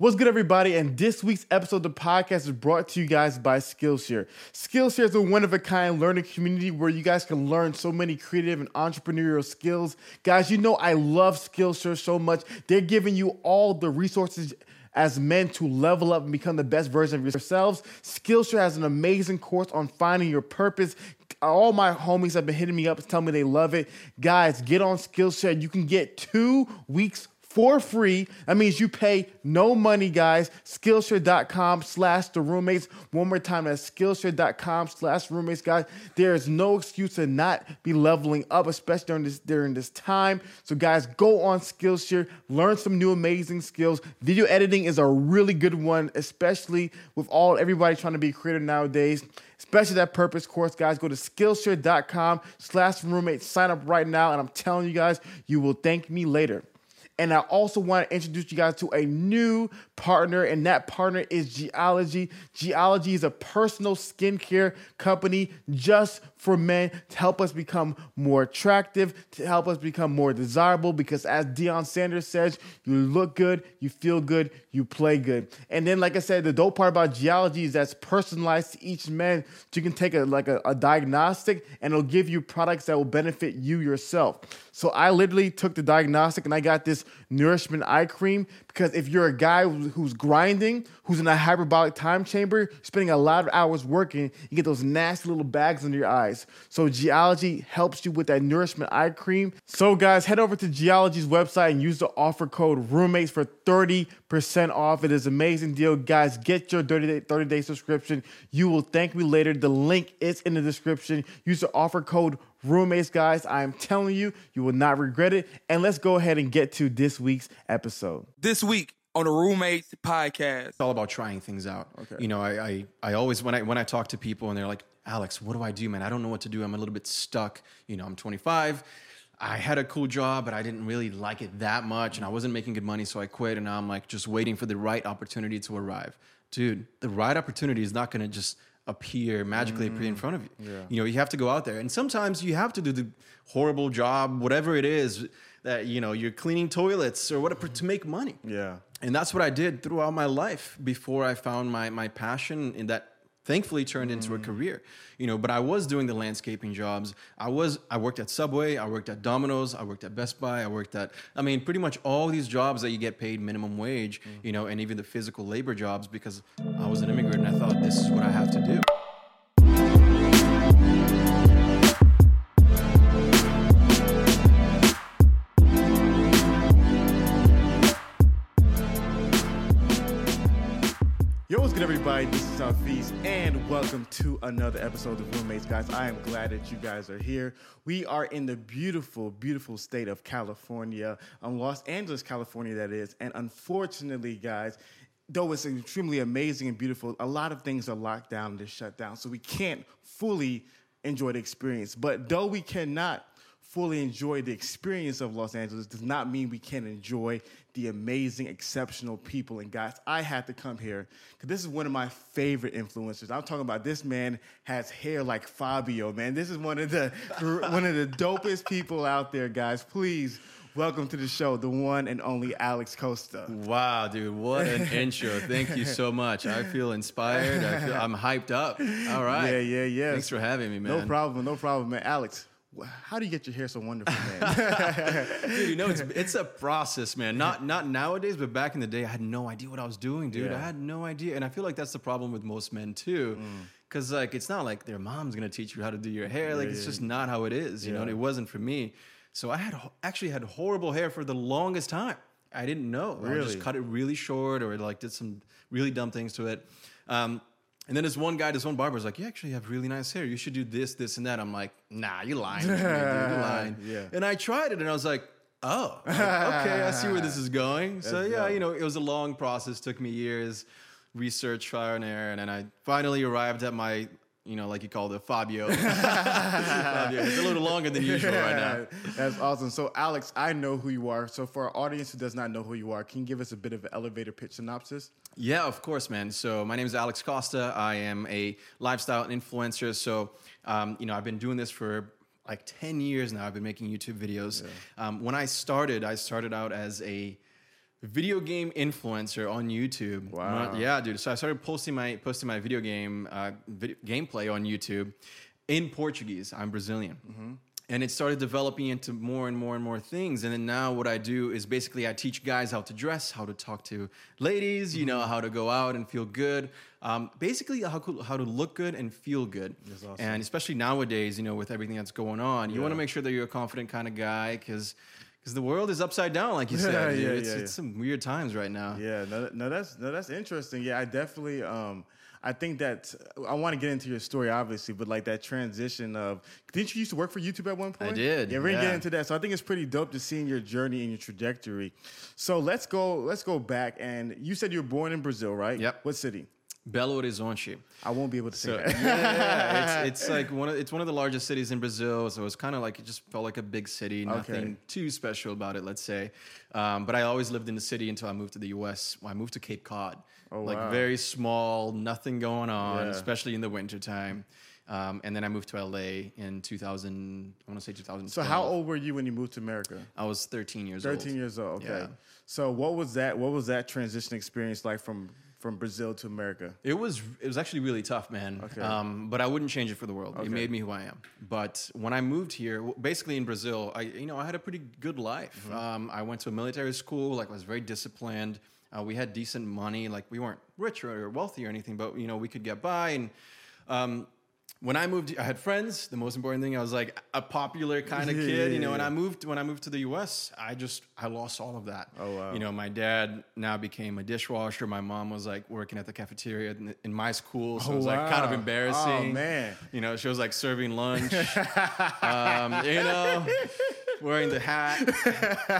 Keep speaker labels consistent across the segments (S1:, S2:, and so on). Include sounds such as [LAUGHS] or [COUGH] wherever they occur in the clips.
S1: What's good, everybody? And this week's episode of the podcast is brought to you guys by Skillshare. Skillshare is a one of a kind learning community where you guys can learn so many creative and entrepreneurial skills. Guys, you know I love Skillshare so much. They're giving you all the resources as men to level up and become the best version of yourselves. Skillshare has an amazing course on finding your purpose. All my homies have been hitting me up telling me they love it. Guys, get on Skillshare. You can get two weeks for free. That means you pay no money, guys. Skillshare.com slash the roommates. One more time, that's Skillshare.com slash roommates, guys. There is no excuse to not be leveling up, especially during this during this time. So, guys, go on Skillshare, learn some new amazing skills. Video editing is a really good one, especially with all everybody trying to be creative nowadays. Especially that purpose course, guys. Go to Skillshare.com slash roommates. Sign up right now, and I'm telling you guys, you will thank me later. And I also want to introduce you guys to a new partner, and that partner is Geologie. Geologie is a personal skincare company just for men to help us become more attractive, to help us become more desirable. Because as Deion Sanders says, you look good, you feel good, you play good. And then, like I said, the dope part about Geologie is that's personalized to each man. So you can take a like a, a diagnostic, and it'll give you products that will benefit you yourself. So I literally took the diagnostic, and I got this nourishment eye cream because if you're a guy who's grinding, who's in a hyperbolic time chamber, spending a lot of hours working, you get those nasty little bags under your eyes. So Geologie helps you with that nourishment eye cream. So guys, head over to Geologie's website and use the offer code roommates for 30% off. It is an amazing deal. Guys, get your 30 day, 30 day subscription. You will thank me later. The link is in the description. Use the offer code roommates, guys. I am telling you, you will not regret it. And let's go ahead and get to this week's episode.
S2: This week on the Roommates Podcast.
S3: It's all about trying things out. Okay. You know, I, I, I always when I when I talk to people and they're like, Alex, what do I do, man? I don't know what to do. I'm a little bit stuck. You know, I'm 25. I had a cool job, but I didn't really like it that much, and I wasn't making good money, so I quit. And now I'm like just waiting for the right opportunity to arrive. Dude, the right opportunity is not going to just appear magically mm, appear in front of you. Yeah. You know, you have to go out there, and sometimes you have to do the horrible job, whatever it is that you know you're cleaning toilets or whatever to make money.
S1: Yeah,
S3: and that's what I did throughout my life before I found my my passion in that thankfully turned into a mm. career you know but i was doing the landscaping jobs i was i worked at subway i worked at domino's i worked at best buy i worked at i mean pretty much all these jobs that you get paid minimum wage mm. you know and even the physical labor jobs because i was an immigrant and i thought this is what i have to do
S1: everybody. This is Hafeez, and welcome to another episode of Roommates, guys. I am glad that you guys are here. We are in the beautiful, beautiful state of California, um, Los Angeles, California, that is. And unfortunately, guys, though it's extremely amazing and beautiful, a lot of things are locked down and shut down, so we can't fully enjoy the experience. But though we cannot fully enjoy the experience of Los Angeles does not mean we can't enjoy the amazing, exceptional people. And guys, I had to come here because this is one of my favorite influencers. I'm talking about this man has hair like Fabio, man. This is one of the [LAUGHS] one of the dopest people out there, guys. Please welcome to the show, the one and only Alex Costa.
S3: Wow, dude, what an [LAUGHS] intro! Thank you so much. I feel inspired. I feel I'm hyped up. All right.
S1: Yeah, yeah, yeah.
S3: Thanks for having me, man.
S1: No problem, no problem, man. Alex, how do you get your hair so wonderful, man? [LAUGHS]
S3: dude, you know it's [LAUGHS] it's a process, man. Not not nowadays, but back in the day, I had no idea what I was doing, dude. Yeah. I had no idea, and I feel like that's the problem with most men too. Because mm. like it's not like their mom's gonna teach you how to do your hair. Like yeah, it's just not how it is. You yeah. know, and it wasn't for me. So I had actually had horrible hair for the longest time. I didn't know. Really? I just cut it really short, or like did some really dumb things to it. Um, and then this one guy, this one barber was like, "You actually have really nice hair. You should do this, this, and that." I'm like, "Nah, you lying, dude, you're [LAUGHS] lying." yeah. And I tried it, and I was like, "Oh, like, okay, I see where this is going." so yeah, you know, it was a long process. Took me years, research, trial and error, and then I finally arrived at my you know, like you call it, Fabio. [LAUGHS] Fabio. It's a little longer than usual right now. [LAUGHS]
S1: That's awesome. So, Alex, I know who you are. So, for our audience who does not know who you are, can you give us a bit of an elevator pitch synopsis?
S3: Yeah, of course, man. So, my name is Alex Costa. I am a lifestyle influencer. So, um, you know, I've been doing this for like 10 years now. I've been making YouTube videos. Yeah. Um, when I started, I started out as a video game influencer on YouTube.
S1: Wow.
S3: Yeah, dude. So I started posting my posting my video game uh, video, gameplay on YouTube in Portuguese. I'm Brazilian. And it started developing into more and more and more things. And then now what I do is basically I teach guys how to dress, how to talk to ladies, you know, how to go out and feel good. Um, basically, how, how to look good and feel good.
S1: awesome.
S3: And especially nowadays, you know, with everything that's going on, you want to make sure that you're a confident kind of guy because because the world is upside down, like you
S1: Yeah,
S3: said. dude.
S1: yeah,
S3: it's,
S1: yeah,
S3: it's
S1: yeah.
S3: some weird times right now.
S1: Yeah, no, no, that's no, that's interesting. Yeah, I definitely, um, I think that I want to get into your story, obviously, but like that transition of, didn't you used to work for YouTube at one point?
S3: I did,
S1: Yeah, we're gonna get into that. So I think it's pretty dope to seeing your journey and your trajectory. So let's go, let's go back. And you said you were born in Brazil, right?
S3: Yep.
S1: What city?
S3: Belo Horizonte.
S1: I won't be able to say
S3: So
S1: that.
S3: yeah, [LAUGHS] it's, it's like one of it's one of the largest cities in Brazil. So it's kind of like it just felt like a big city. Nothing
S1: Okay.
S3: too special about it, let's say. Um, but I always lived in the city until I moved to the U.S. I moved to Cape Cod.
S1: Oh,
S3: like
S1: wow.
S3: very small, nothing going on,
S1: Yeah.
S3: especially in the wintertime. Um, and then I moved to LA in 2000. I want to say 2012.
S1: So how old were you when you moved to America?
S3: I was 13 years old.
S1: 13 years old. Okay.
S3: Yeah.
S1: So what was that? What was that transition experience like from from Brazil to America?
S3: It was it was actually really tough, man.
S1: Okay.
S3: Um, but I wouldn't change it for the world.
S1: Okay.
S3: It made me who I am. But when I moved here, basically in Brazil, I you know I had a pretty good life.
S1: Mm-hmm.
S3: Um, I went to a military school. Like I was very disciplined. Uh, we had decent money. Like we weren't rich or wealthy or anything, but you know we could get by. And um, when I moved, I had friends. The most important thing, I was like a popular kind of [LAUGHS]
S1: Yeah,
S3: kid, you know. And
S1: yeah.
S3: I moved when I moved to the U.S. I just I lost all of that.
S1: Oh, wow.
S3: You know, my dad now became a dishwasher. My mom was like working at the cafeteria in, in my school, so
S1: Oh,
S3: it was like kind of embarrassing.
S1: Oh, man.
S3: You know, she was like serving lunch. [LAUGHS] um, you know, wearing the hat.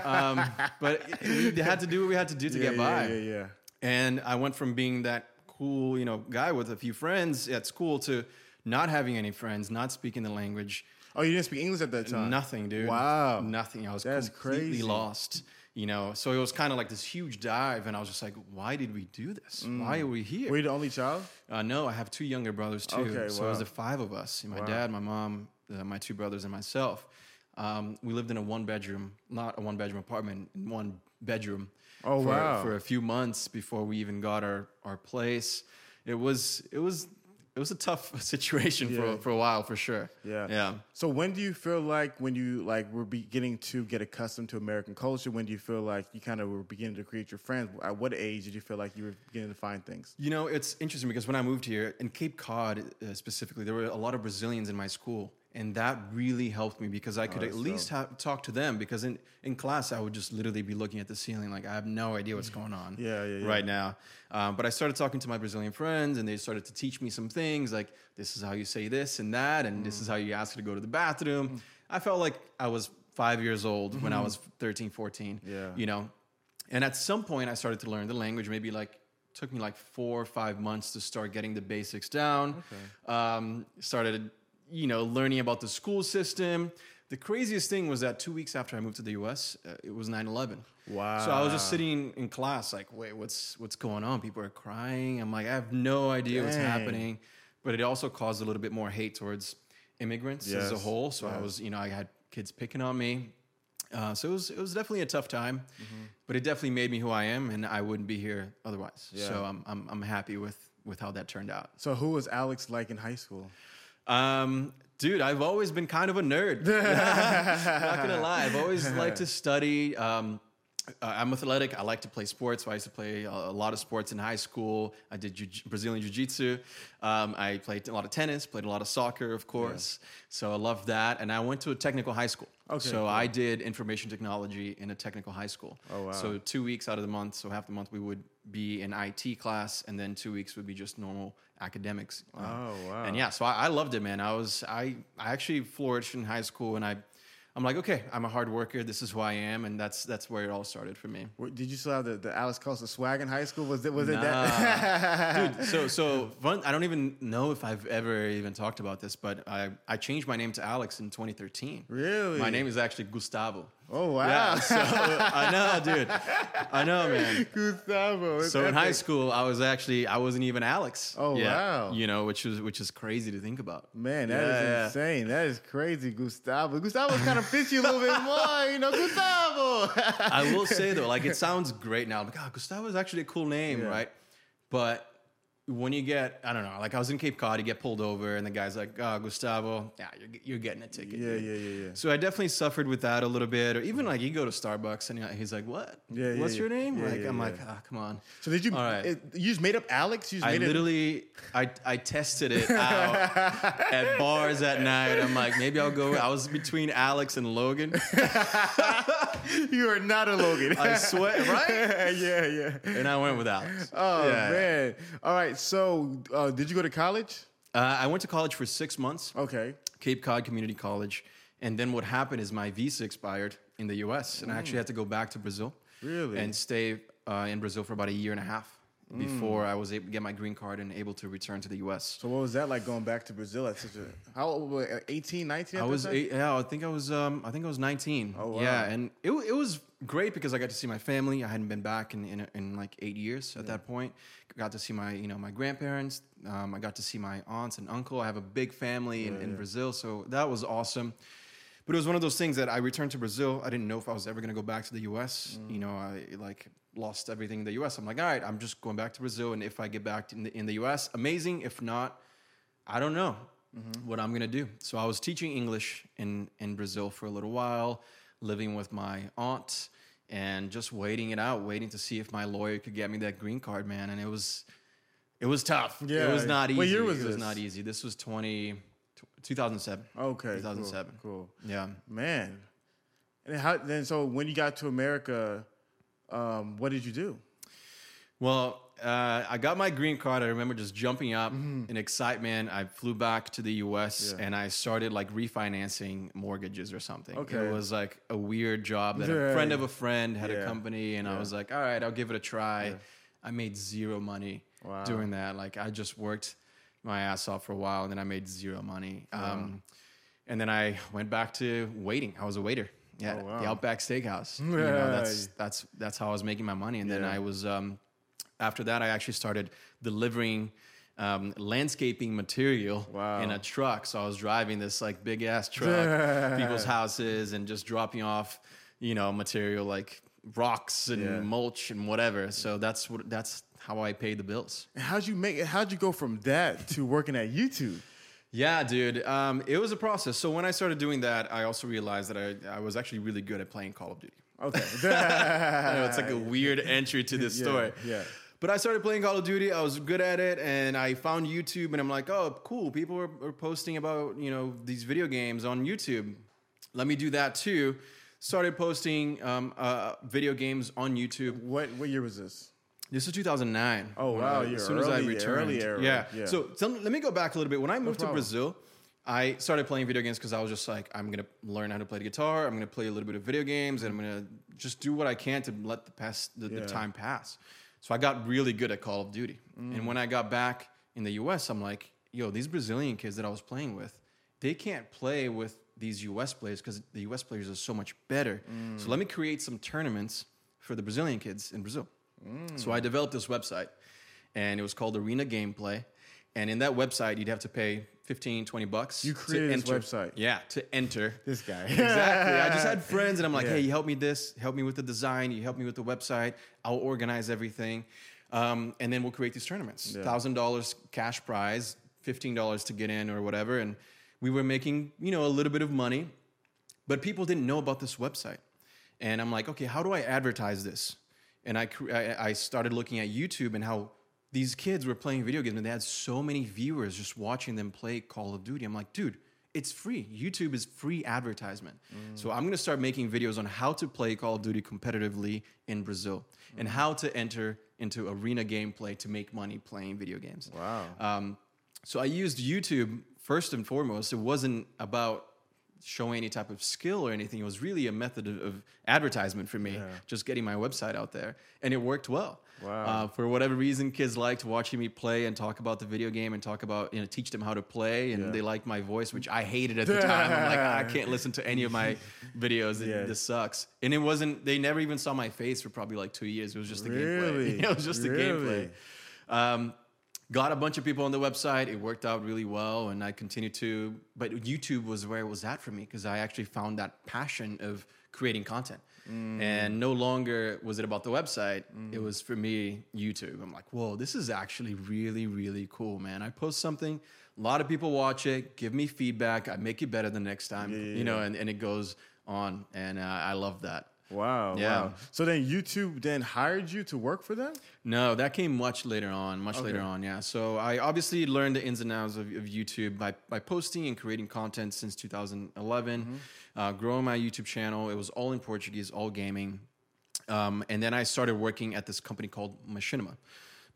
S3: Um, but we had to do what we had to do to get by.
S1: Yeah, yeah, yeah.
S3: And I went from being that cool, you know, guy with a few friends at school to not having any friends, not speaking the language,
S1: Oh, you didn't speak English at that time?
S3: nothing, dude.
S1: Wow.
S3: nothing. I was
S1: That's
S3: completely
S1: crazy.
S3: lost. You know, so it was kind of like this huge dive, and I was just like, "Why did we do this? Why are we here?"
S1: Were you the only child?
S3: Uh, no, I have two younger brothers too.
S1: Okay,
S3: so it was the five of us: my
S1: Wow.
S3: dad, my mom, uh, my two brothers, and myself. Um, we lived in a one-bedroom, not a one-bedroom apartment, in one bedroom.
S1: Oh,
S3: for,
S1: wow.
S3: For a few months before we even got our our place, it was it was it was a tough [LAUGHS] situation
S1: Yeah.
S3: for for a while for sure.
S1: Yeah.
S3: yeah.
S1: So when do you feel like when you like were beginning to get accustomed to American culture? When do you feel like you kind of were beginning to create your friends? At what age did you feel like you were beginning to find things?
S3: You know, it's interesting because when I moved here in Cape Cod uh, specifically, there were a lot of Brazilians in my school, and that really helped me because I could at
S1: that's
S3: least have, talk to them. Because in, in class, I would just literally be looking at the ceiling, like I have no idea what's going on
S1: Yeah, yeah, yeah.
S3: right now. Um, but I started talking to my Brazilian friends, and they started to teach me some things, like this is how you say this and that, and this is how you ask to go to the bathroom. I felt like I was five years old when I was 13, 14.
S1: Yeah.
S3: You know, and at some point, I started to learn the language. Maybe like took me like four or five months to start getting the basics down. Um, started, you know, learning about the school system. The craziest thing was that two weeks after I moved to the U.S., uh, it was 9/11.
S1: Wow.
S3: So I was just sitting in class, like, wait, what's what's going on? People are crying. I'm like, I have no idea what's happening. But it also caused a little bit more hate towards immigrants as a whole. So I was, you know, I had kids picking on me. Uh, so it was it was definitely a tough time,
S1: Mm-hmm.
S3: but it definitely made me who I am, and I wouldn't be here otherwise.
S1: Yeah.
S3: So I'm, I'm I'm happy with with how that turned out.
S1: So who was Alex like in high school?
S3: Um, dude, I've always been kind of a nerd. [LAUGHS] Not gonna lie, I've always liked to study. Um, uh, I'm athletic. I like to play sports. So I used to play a, a lot of sports in high school. I did jiu- Brazilian jiu-jitsu. Um, I played a lot of tennis, played a lot of soccer, of course. So I love that. And I went to a technical high school.
S1: Okay,
S3: So
S1: cool.
S3: I did information technology in a technical high school.
S1: Oh, wow.
S3: So two weeks out of the month, so half the month we would be in IT class, and then two weeks would be just normal academics. Uh,
S1: Oh, wow.
S3: And yeah, so I, I loved it, man. I was I I actually flourished in high school, and I I'm like, okay, I'm a hard worker. This is who I am, and that's that's where it all started for me.
S1: Did you still have the, the Alex Costa swag in high school? Was it was it that? [LAUGHS]
S3: Dude, so so fun. I don't even know if I've ever even talked about this, but I I changed my name to Alex in 2013.
S1: Really?
S3: My name is actually Gustavo.
S1: Oh wow.
S3: Yeah, so I know, dude. I know, man. [LAUGHS]
S1: Gustavo.
S3: So in high school, I was actually I wasn't even Alex.
S1: Oh,
S3: Yeah,
S1: wow.
S3: You know, which is which is crazy to think about.
S1: Man, that is
S3: Yeah, yeah.
S1: insane. That is crazy, Gustavo. Gustavo kind of fits you a little bit more, you know, Gustavo.
S3: I will [LAUGHS] say though, like it sounds great now. Like, oh, Gustavo is actually a cool name, right? But when you get, I don't know, like I was in Cape Cod, you get pulled over, and the guy's like, "Oh, Gustavo, yeah, you're, you're getting a ticket."
S1: Yeah,
S3: dude."
S1: yeah, yeah, yeah.
S3: So I definitely suffered with that a little bit, or even like you go to Starbucks and he's like, "What?
S1: Yeah, yeah,
S3: What's
S1: yeah.
S3: your name?"
S1: Yeah,
S3: like I'm like, "Ah, come on."
S1: So did you?
S3: All right.
S1: it- you just made up Alex? You just
S3: I literally, I, I tested it out [LAUGHS] at bars at night. I'm like, maybe I'll go. I was between Alex and Logan. [LAUGHS]
S1: You are not a Logan.
S3: I swear, right? [LAUGHS]
S1: yeah, yeah.
S3: And I went with Alex.
S1: Oh man. All right. So, uh, did you go to college?
S3: Uh, I went to college for six months,
S1: Okay.
S3: Cape Cod Community College. And then what happened is my visa expired in the US, and I actually had to go back to Brazil.
S1: Really?
S3: And stay uh, in Brazil for about a year and a half before I was able to get my green card and able to return to the US.
S1: So what was that like going back to Brazil at such a how old were you, 18, 19
S3: I was eight, yeah, I think I was um, I think I was 19.
S1: Oh, wow.
S3: Yeah, and it, it was great because I got to see my family. I hadn't been back in in, in like eight years at that point. Got to see my you know my grandparents. Um, I got to see my aunts and uncle. I have a big family in, in Brazil, so that was awesome. But it was one of those things that I returned to Brazil. I didn't know if I was ever going to go back to the U.S.
S1: Mm.
S3: You know, I like lost everything in the U.S. I'm like, all right, I'm just going back to Brazil, and if I get back in the, in the U.S., amazing. If not, I don't know
S1: Mm-hmm.
S3: what I'm gonna do. So I was teaching English in in Brazil for a little while, living with my aunt, and just waiting it out, waiting to see if my lawyer could get me that green card, man. And it was it was tough.
S1: Yeah.
S3: it was not easy.
S1: What year was
S3: it was not easy. This was 20, 2007.
S1: Okay.
S3: 2007.
S1: Cool.
S3: Yeah.
S1: Man. And how then? So when you got to America, um, what did you do?
S3: Well, uh, I got my green card. I remember just jumping up in excitement. I flew back to the U.S.
S1: Mm-hmm. Yeah.
S3: and I started like refinancing mortgages or something.
S1: Okay.
S3: It was like a weird job that a friend of a friend had
S1: Yeah.
S3: a company, and
S1: Yeah.
S3: I was like, all right, I'll give it a try. I made zero money
S1: Wow.
S3: doing that. Like I just worked my ass off for a while, and then I made zero money. Um, and then I went back to waiting. I was a waiter. Yeah,
S1: Oh, wow.
S3: the Outback Steakhouse. You
S1: Yeah.
S3: know, that's that's that's how I was making my money. And then
S1: Yeah.
S3: I was um, after that I actually started delivering um, landscaping material
S1: Wow.
S3: in a truck. So I was driving this like big ass truck, people's houses, and just dropping off, you know, material like rocks and
S1: Yeah.
S3: mulch and whatever. So that's what that's how I paid the bills.
S1: And how'd you make? How'd you go from that to working at YouTube?
S3: Yeah, dude. Um, it was a process. So when I started doing that, I also realized that I, I was actually really good at playing Call of Duty.
S1: Okay. [LAUGHS]
S3: I know it's like a weird entry to this
S1: Yeah,
S3: story.
S1: yeah.
S3: But I started playing Call of Duty. I was good at it, and I found YouTube, and I'm like, oh, cool. People are, are posting about you know these video games on YouTube. Let me do that too. Started posting um, uh, video games on YouTube.
S1: what what year was this?
S3: This was 2009.
S1: Oh, wow,
S3: I-
S1: you're
S3: as soon as I
S1: early-
S3: returned.
S1: early era.
S3: Yeah.
S1: Yeah.
S3: So tell let me go back a little bit. When I moved to. Brazil, I started playing video games because I was just like, I'm gonna learn how to play the guitar. I'm gonna play a little bit of video games, and I'm gonna just do what I can to let the past the,
S1: Yeah.
S3: the time pass. So I got really good at Call of Duty. Mm. And when I got back in the U.S., I'm like, yo, these Brazilian kids that I was playing with, they can't play with these U.S. players because the U.S. players are so much better. Mm. So let me create some tournaments for the Brazilian kids in Brazil. So I developed this website, and it was called Arena Gameplay. And in that website, you'd have to pay 15, 20 bucks.
S1: You
S3: to
S1: created this
S3: enter-
S1: website?
S3: Yeah, to enter.
S1: This guy.
S3: exactly. I just [LAUGHS] had friends, and I'm like,
S1: Yeah.
S3: hey, you help me this, help me with the design, you help me with the website. I'll organize everything, um, and then we'll create these tournaments.
S1: Yeah.
S3: Thousand dollars cash prize, fifteen dollars to get in or whatever, and we were making you know a little bit of money, but people didn't know about this website, and I'm like, okay, how do I advertise this? And I I, I started looking at YouTube and how these kids were playing video games and they had so many viewers just watching them play Call of Duty. I'm like, dude, it's free. YouTube is free advertisement. So I'm gonna start making videos on how to play Call of Duty competitively in Brazil and how to enter into arena gameplay to make money playing video games.
S1: Wow.
S3: Um, so I used YouTube first and foremost. It wasn't about showing any type of skill or anything. It was really a method of, of advertisement for me, just getting my website out there, and it worked well.
S1: Wow.
S3: Uh, for whatever reason, kids liked watching me play and talk about the video game and talk about you know teach them how to play, and
S1: Yeah.
S3: they liked my voice, which I hated at the [LAUGHS] time. I'm like, I can't listen to any of my [LAUGHS] videos. It-
S1: Yeah.
S3: This sucks. And it wasn't. They never even saw my face for probably like two years. It was just the [LAUGHS]
S1: Really?
S3: gameplay. it was just the gameplay. Um, got a bunch of people on the website. It worked out really well, and I continued to. But YouTube was where it was at for me because I actually found that passion of creating content.
S1: Mm.
S3: And no longer was it about the website. It was for me YouTube. I'm like, whoa, this is actually really, really cool, man. I post something, a lot of people watch it, give me feedback. I make it better the next time,
S1: yeah,
S3: you know, and, and it goes on. And uh, I love that.
S1: Wow.
S3: Yeah.
S1: Wow. So then YouTube then hired you to work for them?
S3: No, that came much later on, much later on, yeah. So I obviously learned the ins and outs of, of YouTube by, by posting and creating content since 2011,
S1: Mm-hmm.
S3: uh, growing my YouTube channel. It was all in Portuguese, all gaming. Um, and then I started working at this company called Machinima.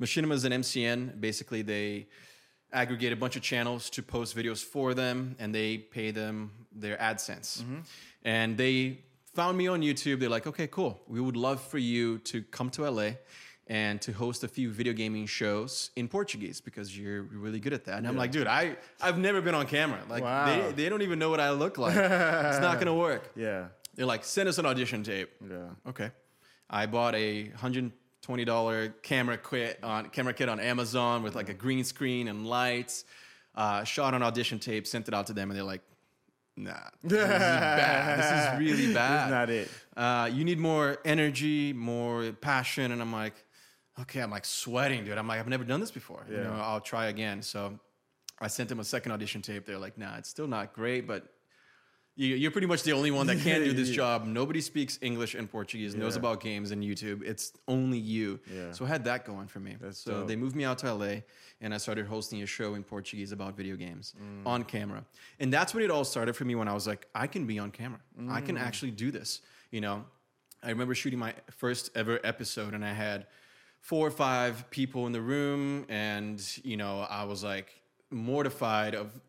S3: Machinima is an MCN. Basically, they aggregate a bunch of channels to post videos for them, and they pay them their AdSense.
S1: Mm-hmm.
S3: And they found me on YouTube. They're like, okay, cool. We would love for you to come to LA and to host a few video gaming shows in Portuguese because you're really good at that. And I'm like, dude, I, I've never been on camera. Like,
S1: Wow.
S3: they, they don't even know what I look like. it's not going [LAUGHS] to work.
S1: Yeah.
S3: They're like, send us an audition tape.
S1: Yeah.
S3: Okay. I bought a hundred twenty dollar camera kit on camera kit on Amazon with like a green screen and lights. Uh, shot an audition tape, sent it out to them, and they're like, "Nah, [LAUGHS] this is bad. This is really bad.
S1: That's not it.
S3: Uh, you need more energy, more passion." And I'm like, "Okay." I'm like sweating, dude. I'm like, "I've never done this before. You
S1: Yeah.
S3: know, I'll try again." So I sent them a second audition tape. They're like, "Nah, it's still not great, but." You- You're pretty much the only one that can do this [LAUGHS] job. Nobody speaks English and Portuguese, knows about games and YouTube. It's only you.
S1: Yeah.
S3: So I had that going for me.
S1: That's
S3: so
S1: dope.
S3: they moved me out to LA and I started hosting a show in Portuguese about video games
S1: Mm.
S3: on camera. And that's when it all started for me when I was like, I can be on camera. I
S1: Mm.
S3: can actually do this. You know, I remember shooting my first ever episode and I had four or five people in the room and, you know, I was like mortified of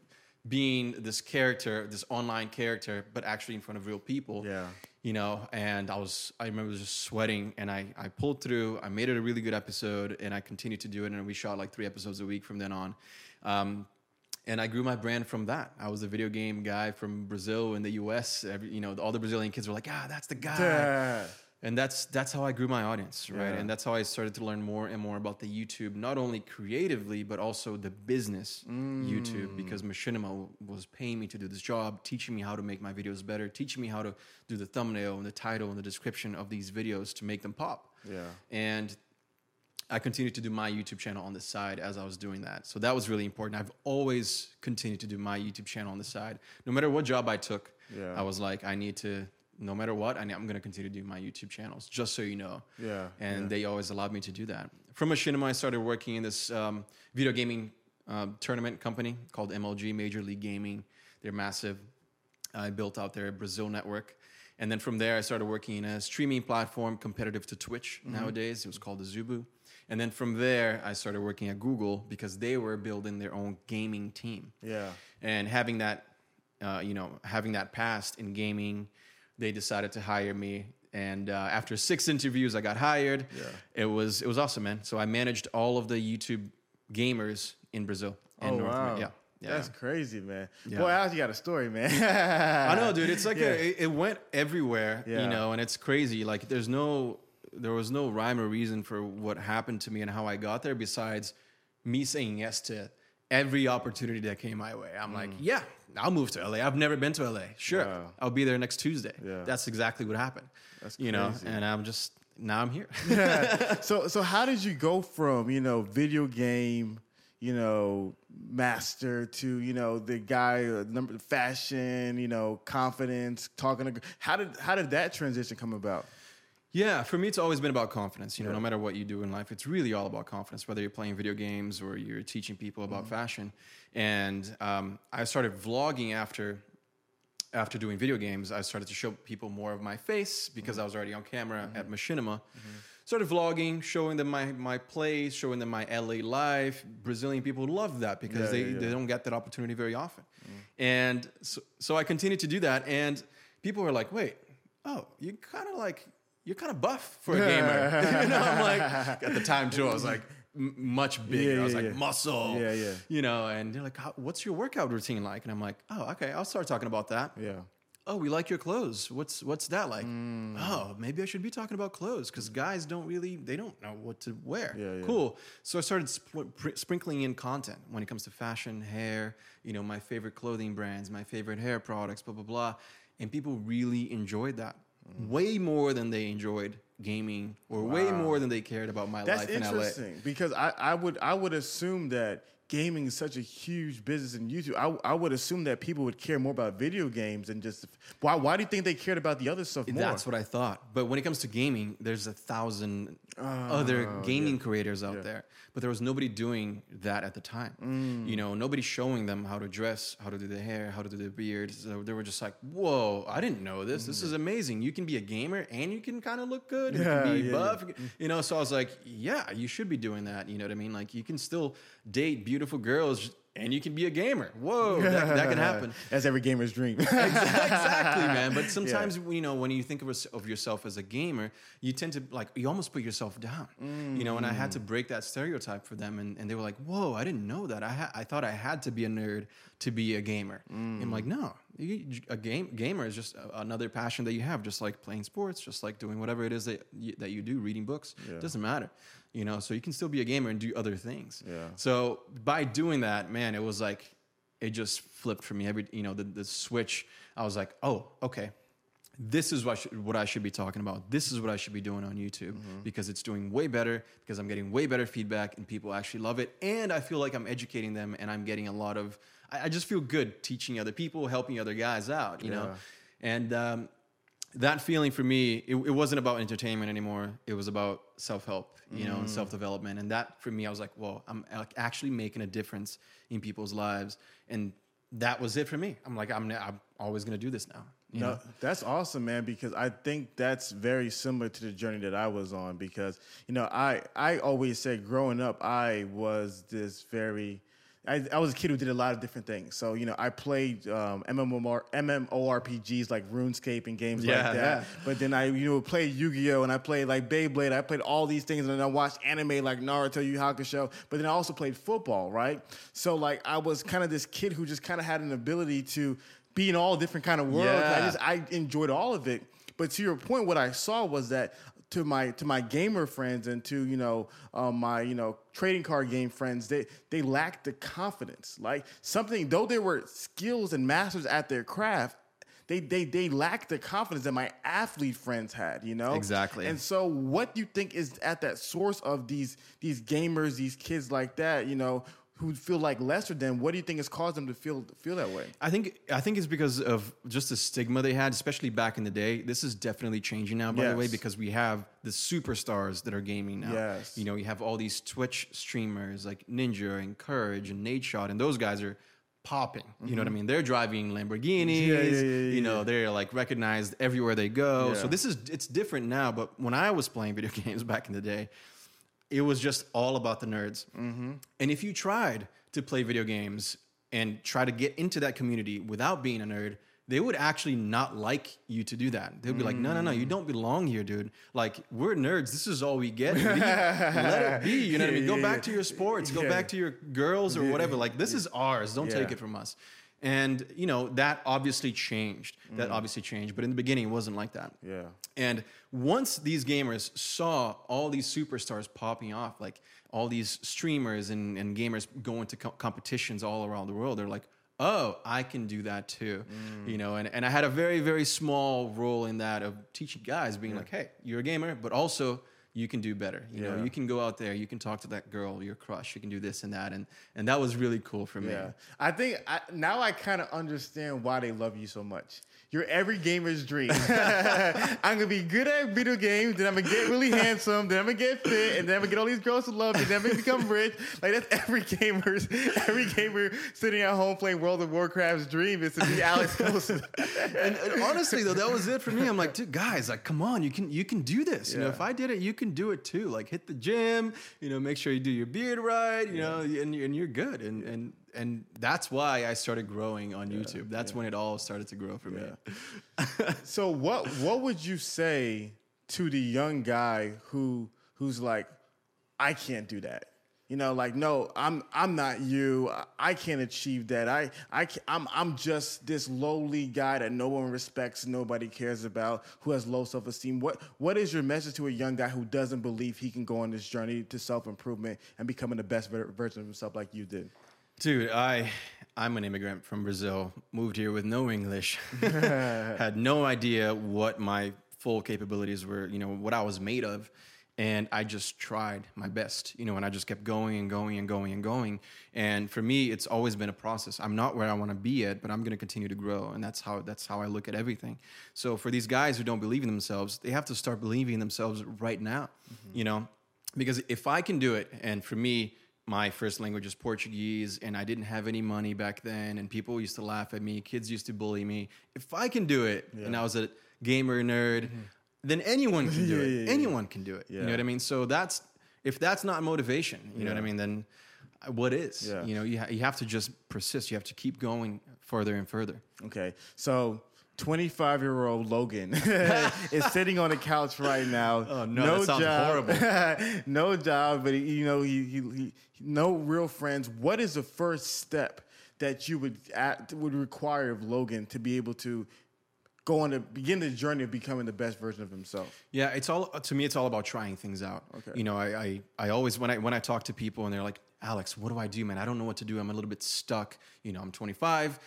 S3: being this character, this online character, but actually in front of real people
S1: Yeah.
S3: you know and i was i remember just sweating and i i pulled through i made it a really good episode and i continued to do it and we shot like three episodes a week from then on um, and i grew my brand from that i was a video game guy from brazil and the us Every, you know all the brazilian kids were like ah that's the guy
S1: Yeah.
S3: And that's that's how I grew my audience, right?
S1: Yeah.
S3: And that's how I started to learn more and more about the YouTube, not only creatively but also the business
S1: Mm.
S3: YouTube, because Machinima was paying me to do this job, teaching me how to make my videos better, teaching me how to do the thumbnail and the title and the description of these videos to make them pop.
S1: Yeah.
S3: And I continued to do my YouTube channel on the side as I was doing that. So that was really important. I've always continued to do my YouTube channel on the side. No matter what job I took,
S1: Yeah.
S3: I was like, I need to, no matter what, I'm going to continue to do my YouTube channels, just so you know.
S1: Yeah,
S3: And
S1: yeah.
S3: they always allowed me to do that. From Machinima, I started working in this um, video gaming um, tournament company called MLG, Major League Gaming. They're massive. I built out their Brazil network. And then from there, I started working in a streaming platform competitive to Twitch
S1: Mm-hmm.
S3: nowadays. It was called the Azubu. And then from there, I started working at Google because they were building their own gaming team.
S1: Yeah.
S3: And having that, uh, you know, having that past in gaming, they decided to hire me. And uh, after six interviews, I got hired.
S1: Yeah.
S3: It was it was awesome, man. So I managed all of the YouTube gamers in Brazil and
S1: Oh
S3: North
S1: wow.
S3: America. Yeah, yeah.
S1: That's crazy, man.
S3: Yeah.
S1: Boy, Alex, you got a story, man. [LAUGHS]
S3: I know, dude. It's like
S1: Yeah.
S3: a, it, went everywhere,
S1: Yeah.
S3: you know, and it's crazy. Like there's no, there was no rhyme or reason for what happened to me and how I got there, besides me saying yes to every opportunity that came my way. I'm like, yeah, I'll move to LA. I've never been to LA. Sure.
S1: Wow.
S3: I'll be there next Tuesday.
S1: Yeah.
S3: That's exactly what happened.
S1: That's crazy.
S3: you know, and I'm just now I'm here. yeah. [LAUGHS]
S1: so so how did you go from you know video game you know master to you know the guy uh, number fashion you know confidence talking to how did how did that transition come about
S3: Yeah, for me, it's always been about confidence. You know, no matter what you do in life, it's really all about confidence. Whether you're playing video games or you're teaching people about
S1: Mm-hmm.
S3: fashion, and um, I started vlogging after after doing video games. I started to show people more of my face because I was already on camera
S1: Mm-hmm.
S3: at Machinima. Started vlogging, showing them my my plays, showing them my LA life. Brazilian people love that because
S1: Yeah,
S3: they,
S1: yeah, yeah.
S3: they don't get that opportunity very often. And so, so I continued to do that, and people were like, "Wait, oh, you kind of like you're kind of buff for a gamer." [LAUGHS] you know, I'm like at the time too. I was like m- much bigger.
S1: Yeah,
S3: I was like
S1: yeah.
S3: muscle.
S1: Yeah, yeah.
S3: You know, and they're like, "What's your workout routine like?" And I'm like, "Oh, okay, I'll start talking about that."
S1: Yeah.
S3: oh, we like your clothes. What's what's that like? Mm. Oh, maybe I should be talking about clothes because guys don't really they don't know what to wear.
S1: Yeah, yeah.
S3: Cool. So I started sp- pr- sprinkling in content when it comes to fashion, hair. You know, my favorite clothing brands, my favorite hair products, blah blah blah, and people really enjoyed that mm. way more than they enjoyed gaming or way more than they cared about my
S1: That's
S3: life in LA.
S1: interesting because I, I would I would assume that gaming is such a huge business in YouTube. I, I would assume that people would care more about video games than just why why do you think they cared about the other stuff more?
S3: That's what I thought. But when it comes to gaming, there's a thousand other oh, gaming creators out there. But there was nobody doing that at the time. Mm. You know, nobody showing them how to dress, how to do the hair, how to do the beard. So they were just like, "Whoa, I didn't know this. This is mm. amazing. You can be a gamer and you can kind of look good. You can be
S1: yeah,
S3: buff. You know." So I was like, "Yeah, you should be doing that." You know what I mean? Like you can still date beautiful girls and you can be a gamer. Whoa, that, that can [LAUGHS] happen.
S1: That's every gamer's dream.
S3: exactly, [LAUGHS] man. But sometimes you know when you think of, of yourself as a gamer, you tend to like you almost put yourself down. You know, and I had to mm. break that stereotype for them, and, and they were like, "Whoa, I didn't know that. I ha- I thought I had to be a nerd to be a gamer." I'm like, mm. "No, you, a game gamer is just a- another passion that you have, just like playing sports, just like doing whatever it is that you, that you do, reading books.
S1: Yeah.
S3: Doesn't matter." You know, so you can still be a gamer and do other things.
S1: Yeah.
S3: So by doing that, man, it was like it just flipped for me. Every you know the the switch. I was like, oh, okay. This is what I, should, what I should be talking about. This is what I should be doing on YouTube
S1: Mm-hmm.
S3: because it's doing way better because I'm getting way better feedback and people actually love it. And I feel like I'm educating them and I'm getting a lot of, I, I just feel good teaching other people, helping other guys out, you know? And um, that feeling for me, it, it wasn't about entertainment anymore. It was about self help, you know, and mm. self development. And that for me, I was like, whoa, I'm actually making a difference in people's lives. And that was it for me. I'm like, I'm, I'm always going to do this now. You
S1: No,
S3: know?
S1: that's awesome, man. Because I think that's very similar to the journey that I was on. Because you know, I I always said growing up, I was this very. I, I was a kid who did a lot of different things. So you know, I played um, MMOR, MMORPGs like RuneScape and games
S3: Yeah,
S1: like that.
S3: yeah.
S1: But then I you know played Yu Gi Oh and I played like Beyblade. I played all these things, and then I watched anime like Naruto, Yu Hakusho. But then I also played football, right? So like I was kind of this kid who just kind of had an ability to be in all different kind of worlds. I
S3: Yeah.
S1: just I enjoyed all of it. But to your point, what I saw was that to my to my gamer friends and to you know um, my you know trading card game friends, they they lacked the confidence. Like something though they were skills and masters at their craft. They, they, they lacked the confidence that my athlete friends had, you know?
S3: Exactly.
S1: And so what do you think is at that source of these these gamers, these kids like that, you know, who feel like lesser than, what do you think has caused them to feel feel that way?
S3: I think I think it's because of just the stigma they had, especially back in the day. This is definitely changing now, by the way, because we have the superstars that are gaming now.
S1: Yes.
S3: You know, you have all these Twitch streamers like Ninja and Courage and Nadeshot, and those guys are popping. You know what I mean? They're driving Lamborghinis.
S1: Mm-hmm. Yeah, yeah, yeah,
S3: you know, they're like recognized everywhere they go. So this is it's different now. But when I was playing video [LAUGHS] games back in the day, it was just all about the nerds.
S1: Mm-hmm.
S3: And if you tried to play video games and try to get into that community without being a nerd, they would actually not like you to do that. They'd be like, no, no, no,
S1: Mm.
S3: you don't belong here, dude. Like, we're nerds. This is all we get. Let it be. [LAUGHS] You know what I mean? Go
S1: Yeah,
S3: back
S1: yeah.
S3: to your sports. Go back to your girls or whatever. Like, this is ours. Don't take it from us. And, you know, that obviously changed. That obviously changed. But in the beginning, it wasn't like that.
S1: Mm. Yeah.
S3: And once these gamers saw all these superstars popping off, like all these streamers and, and gamers going to co- competitions all around the world, they're like, oh, I can do that too.
S1: Mm.
S3: You know, and, and I had a very, very small role in that of teaching guys, being like, hey, you're a gamer, but also you can do better. You know, you can go out there, you can talk to that girl, your crush, you can do this and that. And and that was really cool for me.
S1: Yeah, I think I, now I kind of understand why they love you so much. You're every gamer's dream. [LAUGHS] [LAUGHS] I'm gonna be good at video games, then I'm gonna get really [LAUGHS] handsome, then I'm gonna get fit, and then I'm gonna get all these girls to love me, then I'm gonna become rich. Like that's every gamer's, every gamer sitting at home playing World of Warcraft's dream is to be Alex Costa.
S3: and, and honestly though that was it for me i'm like dude guys like come on you can you can do this you know if i did it you can can do it too. Like hit the gym, you know, make sure you do your beard right, you know, and, and you're good. And and and that's why I started growing on YouTube. That's when it all started to grow for me. [LAUGHS]
S1: So what what would you say to the young guy who who's like, I can't do that? You know, like no, I'm I'm not you. I- I can't achieve that. I I I'm I'm just this lowly guy that no one respects, nobody cares about, who has low self esteem. What what is your message to a young guy who doesn't believe he can go on this journey to self improvement and becoming the best ver- version of himself like you did?
S3: Dude, I I'm an immigrant from Brazil. Moved here with no English. [LAUGHS] [LAUGHS] Had no idea what my full capabilities were, you know, what I was made of. And I just tried my best, you know, and I just kept going and going and going and going. And for me, it's always been a process. I'm not where I want to be yet, but I'm going to continue to grow, and that's how that's how I look at everything. So for these guys who don't believe in themselves, they have to start believing in themselves right now, mm-hmm. you know, because if I can do it, and for me, my first language is Portuguese, and I didn't have any money back then, and people used to laugh at me, kids used to bully me. If I can do it, and I was a gamer nerd, then anyone can do [LAUGHS]
S1: Yeah,
S3: it.
S1: yeah, yeah.
S3: anyone can do it. You know what I mean? So that's if that's not motivation, you know what I mean? Then uh, what is?
S1: Yeah.
S3: You know, you ha- you have to just persist. You have to keep going further and further.
S1: Okay, so 25 year old Logan [LAUGHS] is [LAUGHS] sitting on the couch right now.
S3: Oh, no, sounds
S1: job, [LAUGHS] no job, but you know, he, he, he, no real friends. What is the first step that you would at, would require of Logan to be able to go on to begin the journey of becoming the best version of himself?
S3: Yeah, it's all to me. It's all about trying things out.
S1: Okay.
S3: You know, I, I I always when I when I talk to people and they're like, Alex, what do I do, man? I don't know what to do. I'm a little bit stuck. You know, I'm 25.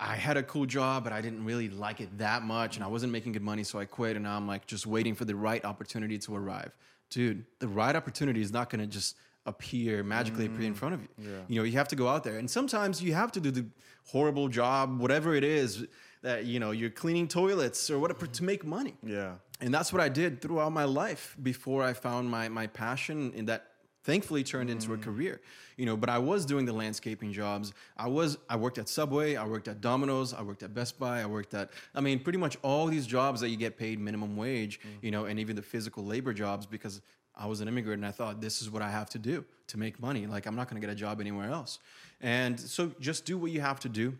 S3: I had a cool job, but I didn't really like it that much, and I wasn't making good money, so I quit. And now I'm like just waiting for the right opportunity to arrive. Dude, the right opportunity is not going to just appear magically appear in mm, front of you. You know, you have to go out there, and sometimes you have to do the horrible job, whatever it is that you know you're cleaning toilets or whatever to make money.
S1: Yeah.
S3: And that's what I did throughout my life before I found my my passion in that thankfully turned into a mm. career. You know, but I was doing the landscaping jobs. I was I worked at Subway, I worked at Domino's, I worked at Best Buy, I worked at I mean pretty much all these jobs that you get paid minimum wage, mm. you know, and even the physical labor jobs because I was an immigrant and I thought this is what I have to do to make money. Like I'm not going to get a job anywhere else. And so just do what you have to do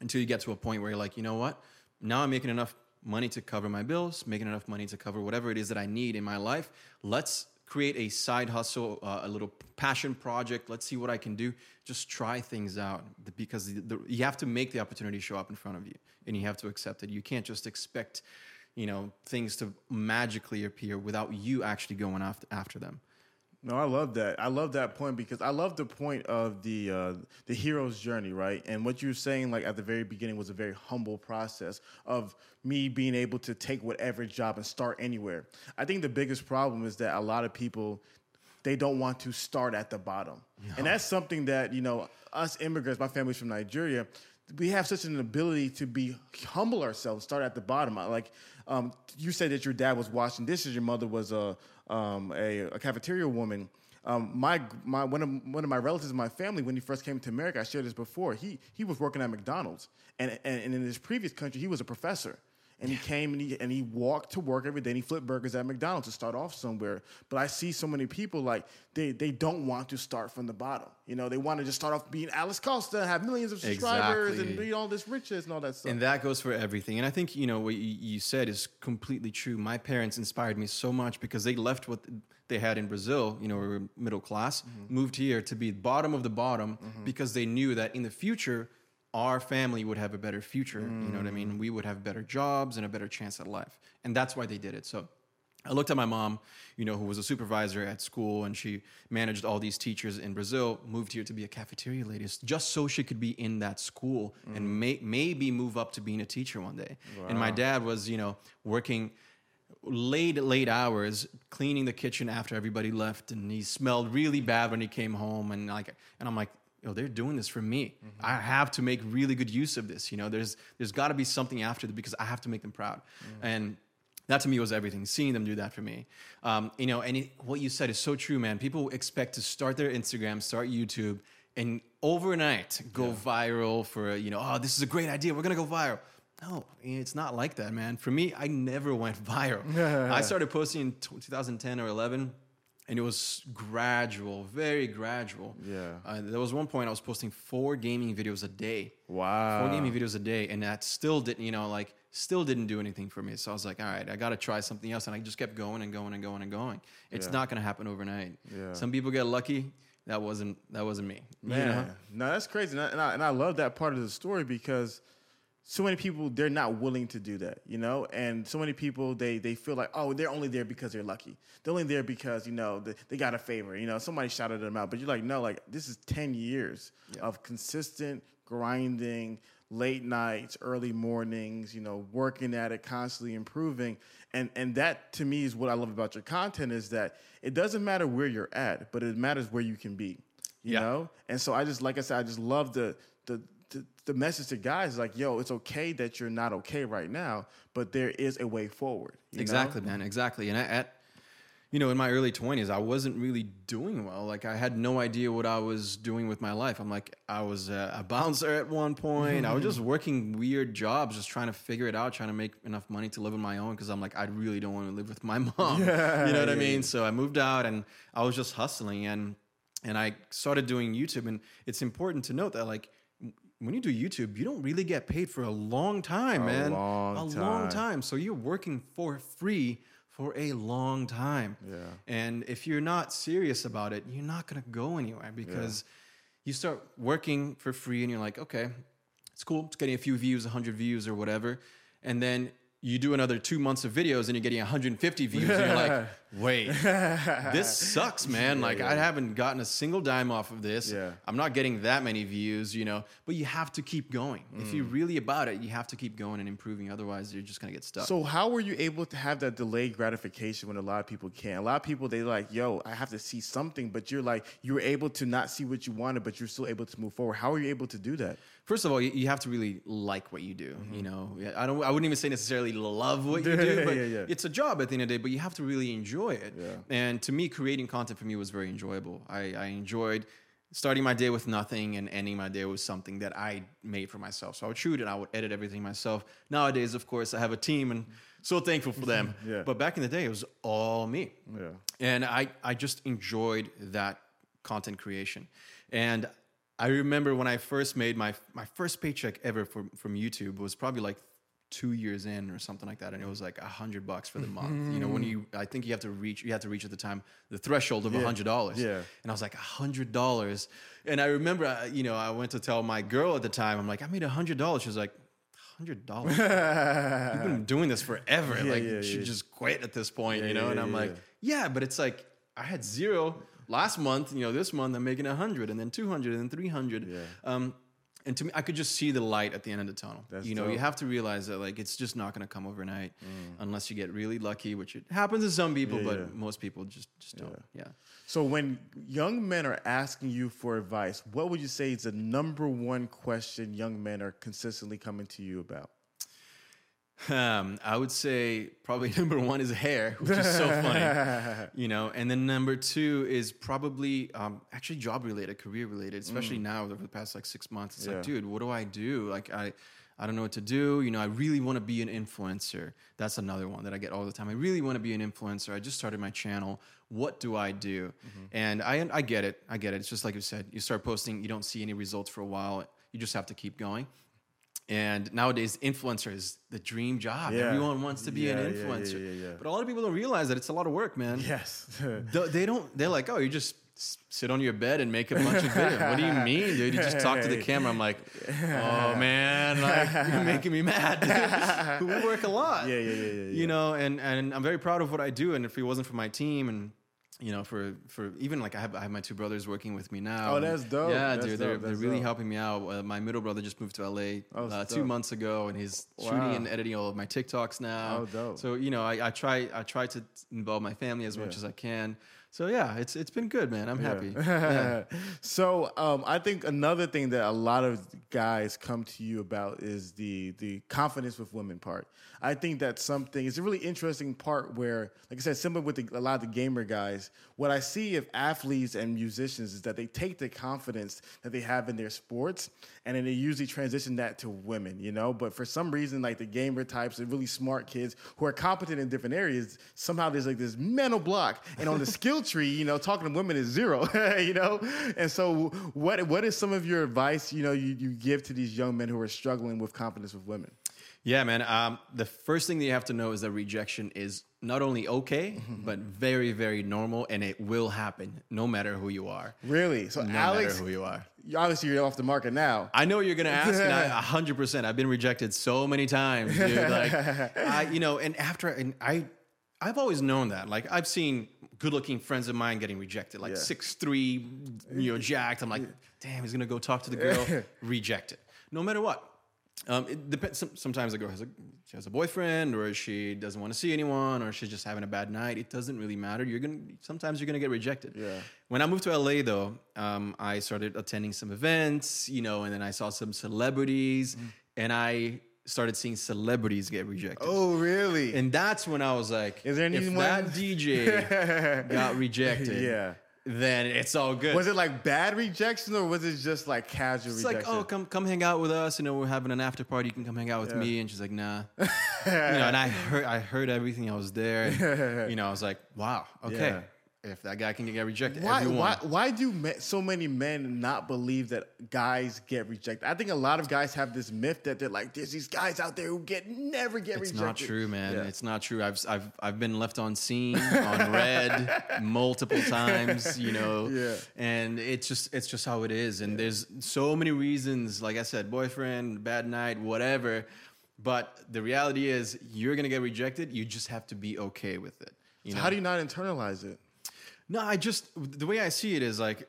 S3: until you get to a point where you're like, you know what? Now I'm making enough money to cover my bills, making enough money to cover whatever it is that I need in my life. Let's create a side hustle, uh, a little passion project. Let's see what I can do. Just try things out because the, the, you have to make the opportunity show up in front of you and you have to accept it. You can't just expect, you know, things to magically appear without you actually going after, after them.
S1: No, I love that. I love that point because I love the point of the uh, the hero's journey, right? And what you were saying, like at the very beginning, was a very humble process of me being able to take whatever job and start anywhere. I think the biggest problem is that a lot of people they don't want to start at the bottom, and that's something that you know us immigrants. My family's from Nigeria. We have such an ability to be humble ourselves, start at the bottom. Like um, you said that your dad was washing dishes, your mother was a um, a, a cafeteria woman. Um, my my one of one of my relatives in my family when he first came to America, I shared this before. He he was working at McDonald's, and and, and in his previous country, he was a professor. And he came and he and he walked to work every day. and He flipped burgers at McDonald's to start off somewhere. But I see so many people like they they don't want to start from the bottom. You know, they want to just start off being Alex Costa, have millions of subscribers, and be all this riches and all that stuff.
S3: And that goes for everything. And I think, you know, what you, said is completely true. My parents inspired me so much because they left what they had in Brazil, you know, we were middle class, mm-hmm. moved here to be bottom of the bottom mm-hmm. because they knew that in the future, our family would have a better future. You know what I mean? Mm. We would have better jobs and a better chance at life. And that's why they did it. So I looked at my mom, you know, who was a supervisor at school and she managed all these teachers in Brazil, moved here to be a cafeteria lady just so she could be in that school and mm. may, maybe move up to being a teacher one day. And my dad was, you know, working late late hours cleaning the kitchen after everybody left and he smelled really bad when he came home and like and I'm like yo they're doing this for me. I have to make really good use of this you know? There's there's got to be something after because I have to make them proud. And that to me was everything seeing them do that for me. Um, you know and it, what you said is so true man. People expect to start their instagram start youtube and overnight go viral for you know oh this is a great idea. We're gonna go viral. No, it's not like that, man. For me, I never went [LAUGHS] viral. [LAUGHS] I started posting in t- 2010 or 11, and it was gradual, very gradual.
S1: Yeah.
S3: Uh, there was one point I was posting four gaming videos a day.
S1: Wow.
S3: Four gaming videos a day, and that still didn't, you know, like still didn't do anything for me. So I was like, all right, I got to try something else, and I just kept going and going and going and going. It's
S1: Yeah.
S3: not going to happen overnight.
S1: Yeah.
S3: Some people get lucky. That wasn't that wasn't me. you know?
S1: no, that's crazy, and I, and I and I love that part of the story because so many people they're not willing to do that, you know, and so many people they they feel like oh they're only there because they're lucky, they're only there because you know they, they got a favor, you know, somebody shouted them out, but you're like no, like this is ten years of consistent grinding, late nights, early mornings, you know, working at it, constantly improving. And and that to me is what I love about your content is that it doesn't matter where you're at, but it matters where you can be. You
S3: Yeah.
S1: know? And so I just like I said, I just love the the the, message to guys is like, yo, it's okay that you're not okay right now, but there is a way forward. you know?
S3: Exactly, man. Exactly. And I, at you know, in my early twenties, I wasn't really doing well. Like I had no idea what I was doing with my life. I'm like, I was a, a bouncer at one point. I was just [LAUGHS] working weird jobs, just trying to figure it out, trying to make enough money to live on my own. Because I'm like, I really don't want to live with my [LAUGHS] mom.
S1: Yeah,
S3: you know what I
S1: yeah,
S3: mean? So I moved out, and I was just hustling, and and I started doing YouTube. And it's important to note that like. When you do YouTube, you don't really get paid for a long time, man.
S1: long
S3: a long
S1: time.
S3: time. So you're working for free for a long time.
S1: Yeah.
S3: And if you're not serious about it, you're not going to go anywhere because you start working for free and you're like, okay, it's cool. It's getting a few views, 100 views or whatever. And then you do another two months of videos and you're getting 150 views. and you're like, [LAUGHS] wait, this sucks, [LAUGHS] man. like, I haven't gotten a single dime off of this.
S1: Yeah.
S3: I'm not getting that many views, you know, but you have to keep going. If
S1: Mm.
S3: you're really about it, you have to keep going and improving. Otherwise, you're just going to get stuck.
S1: So how were you able to have that delayed gratification when a lot of people can't? A lot of people they like, yo, I have to see something, but you're like, you're able to not see what you wanted, but you're still able to move forward. How are you able to do that?
S3: First of all, you, you have to really like what you do.
S1: Mm-hmm.
S3: You know, I don't. I wouldn't even say necessarily love what you [LAUGHS] do, but
S1: yeah, yeah.
S3: it's a job at the end of the day. But you have to really enjoy it.
S1: Yeah.
S3: And to me, creating content for me was very enjoyable. I, I enjoyed starting my day with nothing and ending my day with something that I made for myself. So I would shoot and I would edit everything myself. Nowadays, of course, I have a team and so thankful for them. [LAUGHS]
S1: Yeah.
S3: But back in the day, it was all me
S1: Yeah.
S3: and I, I just enjoyed that content creation and i remember when i first made my my first paycheck ever from, from youtube was probably like two years in or something like that and it was like a hundred bucks for the month you know when you i think you have to reach you have to reach at the time the threshold of a hundred dollars
S1: yeah.
S3: and i was like a hundred dollars and i remember uh, you know i went to tell my girl at the time i'm like i made a hundred dollars she was like hundred dollars [LAUGHS] you've been doing this forever. like
S1: yeah,
S3: you should
S1: yeah.
S3: just quit at this point,
S1: Yeah,
S3: you know?
S1: yeah,
S3: and I'm
S1: yeah,
S3: like, yeah. but it's like I had zero last month. You know, this month I'm making hundred, and then two hundred, and then three hundred.
S1: Yeah.
S3: Um, and to me, I could just see the light at the end of the tunnel.
S1: That's
S3: you know,
S1: dope.
S3: you have to realize that like it's just not going to come overnight unless you get really lucky, which it happens to some people,
S1: Mm. Yeah,
S3: but
S1: yeah.
S3: most people just just don't. Yeah.
S1: So when young men are asking you for advice, what would you say is the number one question young men are consistently coming to you about?
S3: Um, I would say probably [LAUGHS] number one is hair, which is so funny, [LAUGHS] you know, and then number two is probably um, actually job related, career related, especially now over the past like six months. It's
S1: Yeah.
S3: like, dude, what do I do? Like, I, I don't know what to do. You know, I really want to be an influencer. That's another one that I get all the time. I really want to be an influencer. I just started my channel. What do I do? And I, I get it. I get it. It's just like you said. You start posting, you don't see any results for a while. You just have to keep going. And nowadays, influencer is the dream job.
S1: Yeah.
S3: Everyone wants to be
S1: Yeah,
S3: an influencer.
S1: yeah.
S3: But a lot of people don't realize that it's a lot of work, man.
S1: Yes. [LAUGHS]
S3: They don't. They're like, oh, you just sit on your bed and make a bunch of videos. What do you mean, dude? You just talk to the camera. I'm like, oh man, like you're [LAUGHS] making me mad. we work a lot.
S1: Yeah, yeah, yeah, yeah, yeah.
S3: You know, and and I'm very proud of what I do. And if it wasn't for my team and you know, for for even like I have I have my two brothers working with me now.
S1: Oh, that's dope.
S3: Yeah,
S1: That's
S3: dude, they're,
S1: dope.
S3: they're really
S1: dope.
S3: helping me out. Uh, my middle brother just moved to LA
S1: Oh,
S3: uh, two months ago, and he's
S1: Wow.
S3: shooting and editing all of my TikToks now.
S1: Oh, dope.
S3: So you know, I, I try I try to involve my family as much as I can. So yeah, it's it's been good, man. I'm happy. [LAUGHS] Yeah.
S1: so um, I think another thing that a lot of guys come to you about is the the confidence with women part. I think that's something. It's a really interesting part where, like I said, similar with the, a lot of the gamer guys. What I see of athletes and musicians is that they take the confidence that they have in their sports and then they usually transition that to women. You know, but for some reason, like the gamer types, the really smart kids who are competent in different areas, somehow there's like this mental block, and on the skill tree, you know, talking to women is zero, [LAUGHS] you know? And so what what is some of your advice, you know, you, you give to these young men who are struggling with confidence with women?
S3: Yeah, man. Um, the first thing that you have to know is that rejection is not only okay, [LAUGHS] but very, very normal, and it will happen no matter who you are.
S1: Really? So
S3: No
S1: Alex,
S3: matter who you are.
S1: obviously you're off the market now.
S3: I know what you're gonna ask, [LAUGHS] hundred percent. I've been rejected so many times, dude. Like, [LAUGHS] I, you know, and after, and I, I've always known that. Like, I've seen good-looking friends of mine getting rejected, like
S1: Yeah.
S3: six three, you know, jacked. I'm like, damn, he's gonna go talk to the girl, rejected, no matter what. Um, it depends. Sometimes a girl has a she has a boyfriend, or she doesn't want to see anyone, or she's just having a bad night. It doesn't really matter. You're gonna sometimes you're gonna get rejected.
S1: Yeah.
S3: When I moved to LA, though, um, I started attending some events, you know, and then I saw some celebrities, and I started seeing celebrities get rejected.
S1: Oh, really?
S3: And that's when I was like,
S1: Is there anyone-
S3: that DJ [LAUGHS] got rejected,
S1: Yeah.
S3: Then it's all good.
S1: was it like bad rejection or was it just like casual
S3: It's
S1: rejection?
S3: like, oh, come come hang out with us. You know, we're having an after party. You can come hang out with
S1: Yeah.
S3: me. And she's like, nah. [LAUGHS] you know, and I heard I heard everything. I was there. And, [LAUGHS] you know, I was like, wow, okay.
S1: Yeah.
S3: If that guy can get rejected,
S1: why,
S3: everyone.
S1: why, why do so many men not believe that guys get rejected? I think a lot of guys have this myth that they're like, there's these guys out there who get never get
S3: It's
S1: rejected.
S3: It's not true, man.
S1: Yeah.
S3: It's not true. I've I've I've been left on seen on read [LAUGHS] multiple times, you know.
S1: Yeah.
S3: And it's just it's just how it is. And there's so many reasons, like I said, boyfriend, bad night, whatever. But the reality is you're gonna get rejected. You just have to be okay with it. You
S1: So
S3: know?
S1: how do you not internalize it?
S3: No, I just the way I see it is like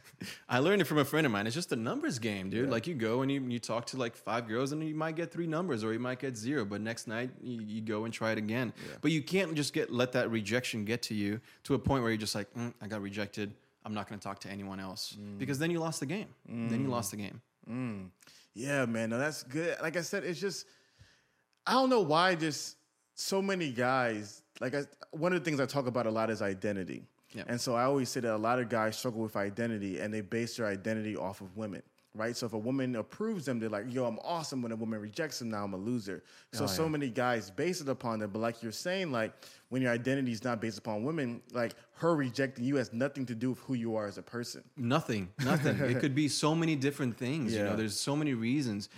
S3: [LAUGHS] I learned it from a friend of mine. It's just a numbers game, dude. Like you go and you, you talk to like five girls and you might get three numbers or you might get zero, but next night you, you go and try it again. But you can't just get let that rejection get to you to a point where you're just like, mm, I got rejected. I'm not going to talk to anyone else mm. because then you lost the game. Then you lost the game. Mm. Mm.
S1: Yeah, man. No, that's good. Like I said, it's just I don't know why just so many guys. Like I, one of the things I talk about a lot is identity,
S3: Yeah.
S1: and so I always say that a lot of guys struggle with identity, and they base their identity off of women. Right, so if a woman approves them, they're like, "Yo, I'm awesome." When a woman rejects them, now I'm a loser. So, oh, so many guys base it upon that. But like you're saying, like when your identity is not based upon women, like her rejecting you has nothing to do with who you are as a person.
S3: Nothing, nothing. it could be so many different things. You know, there's so many reasons.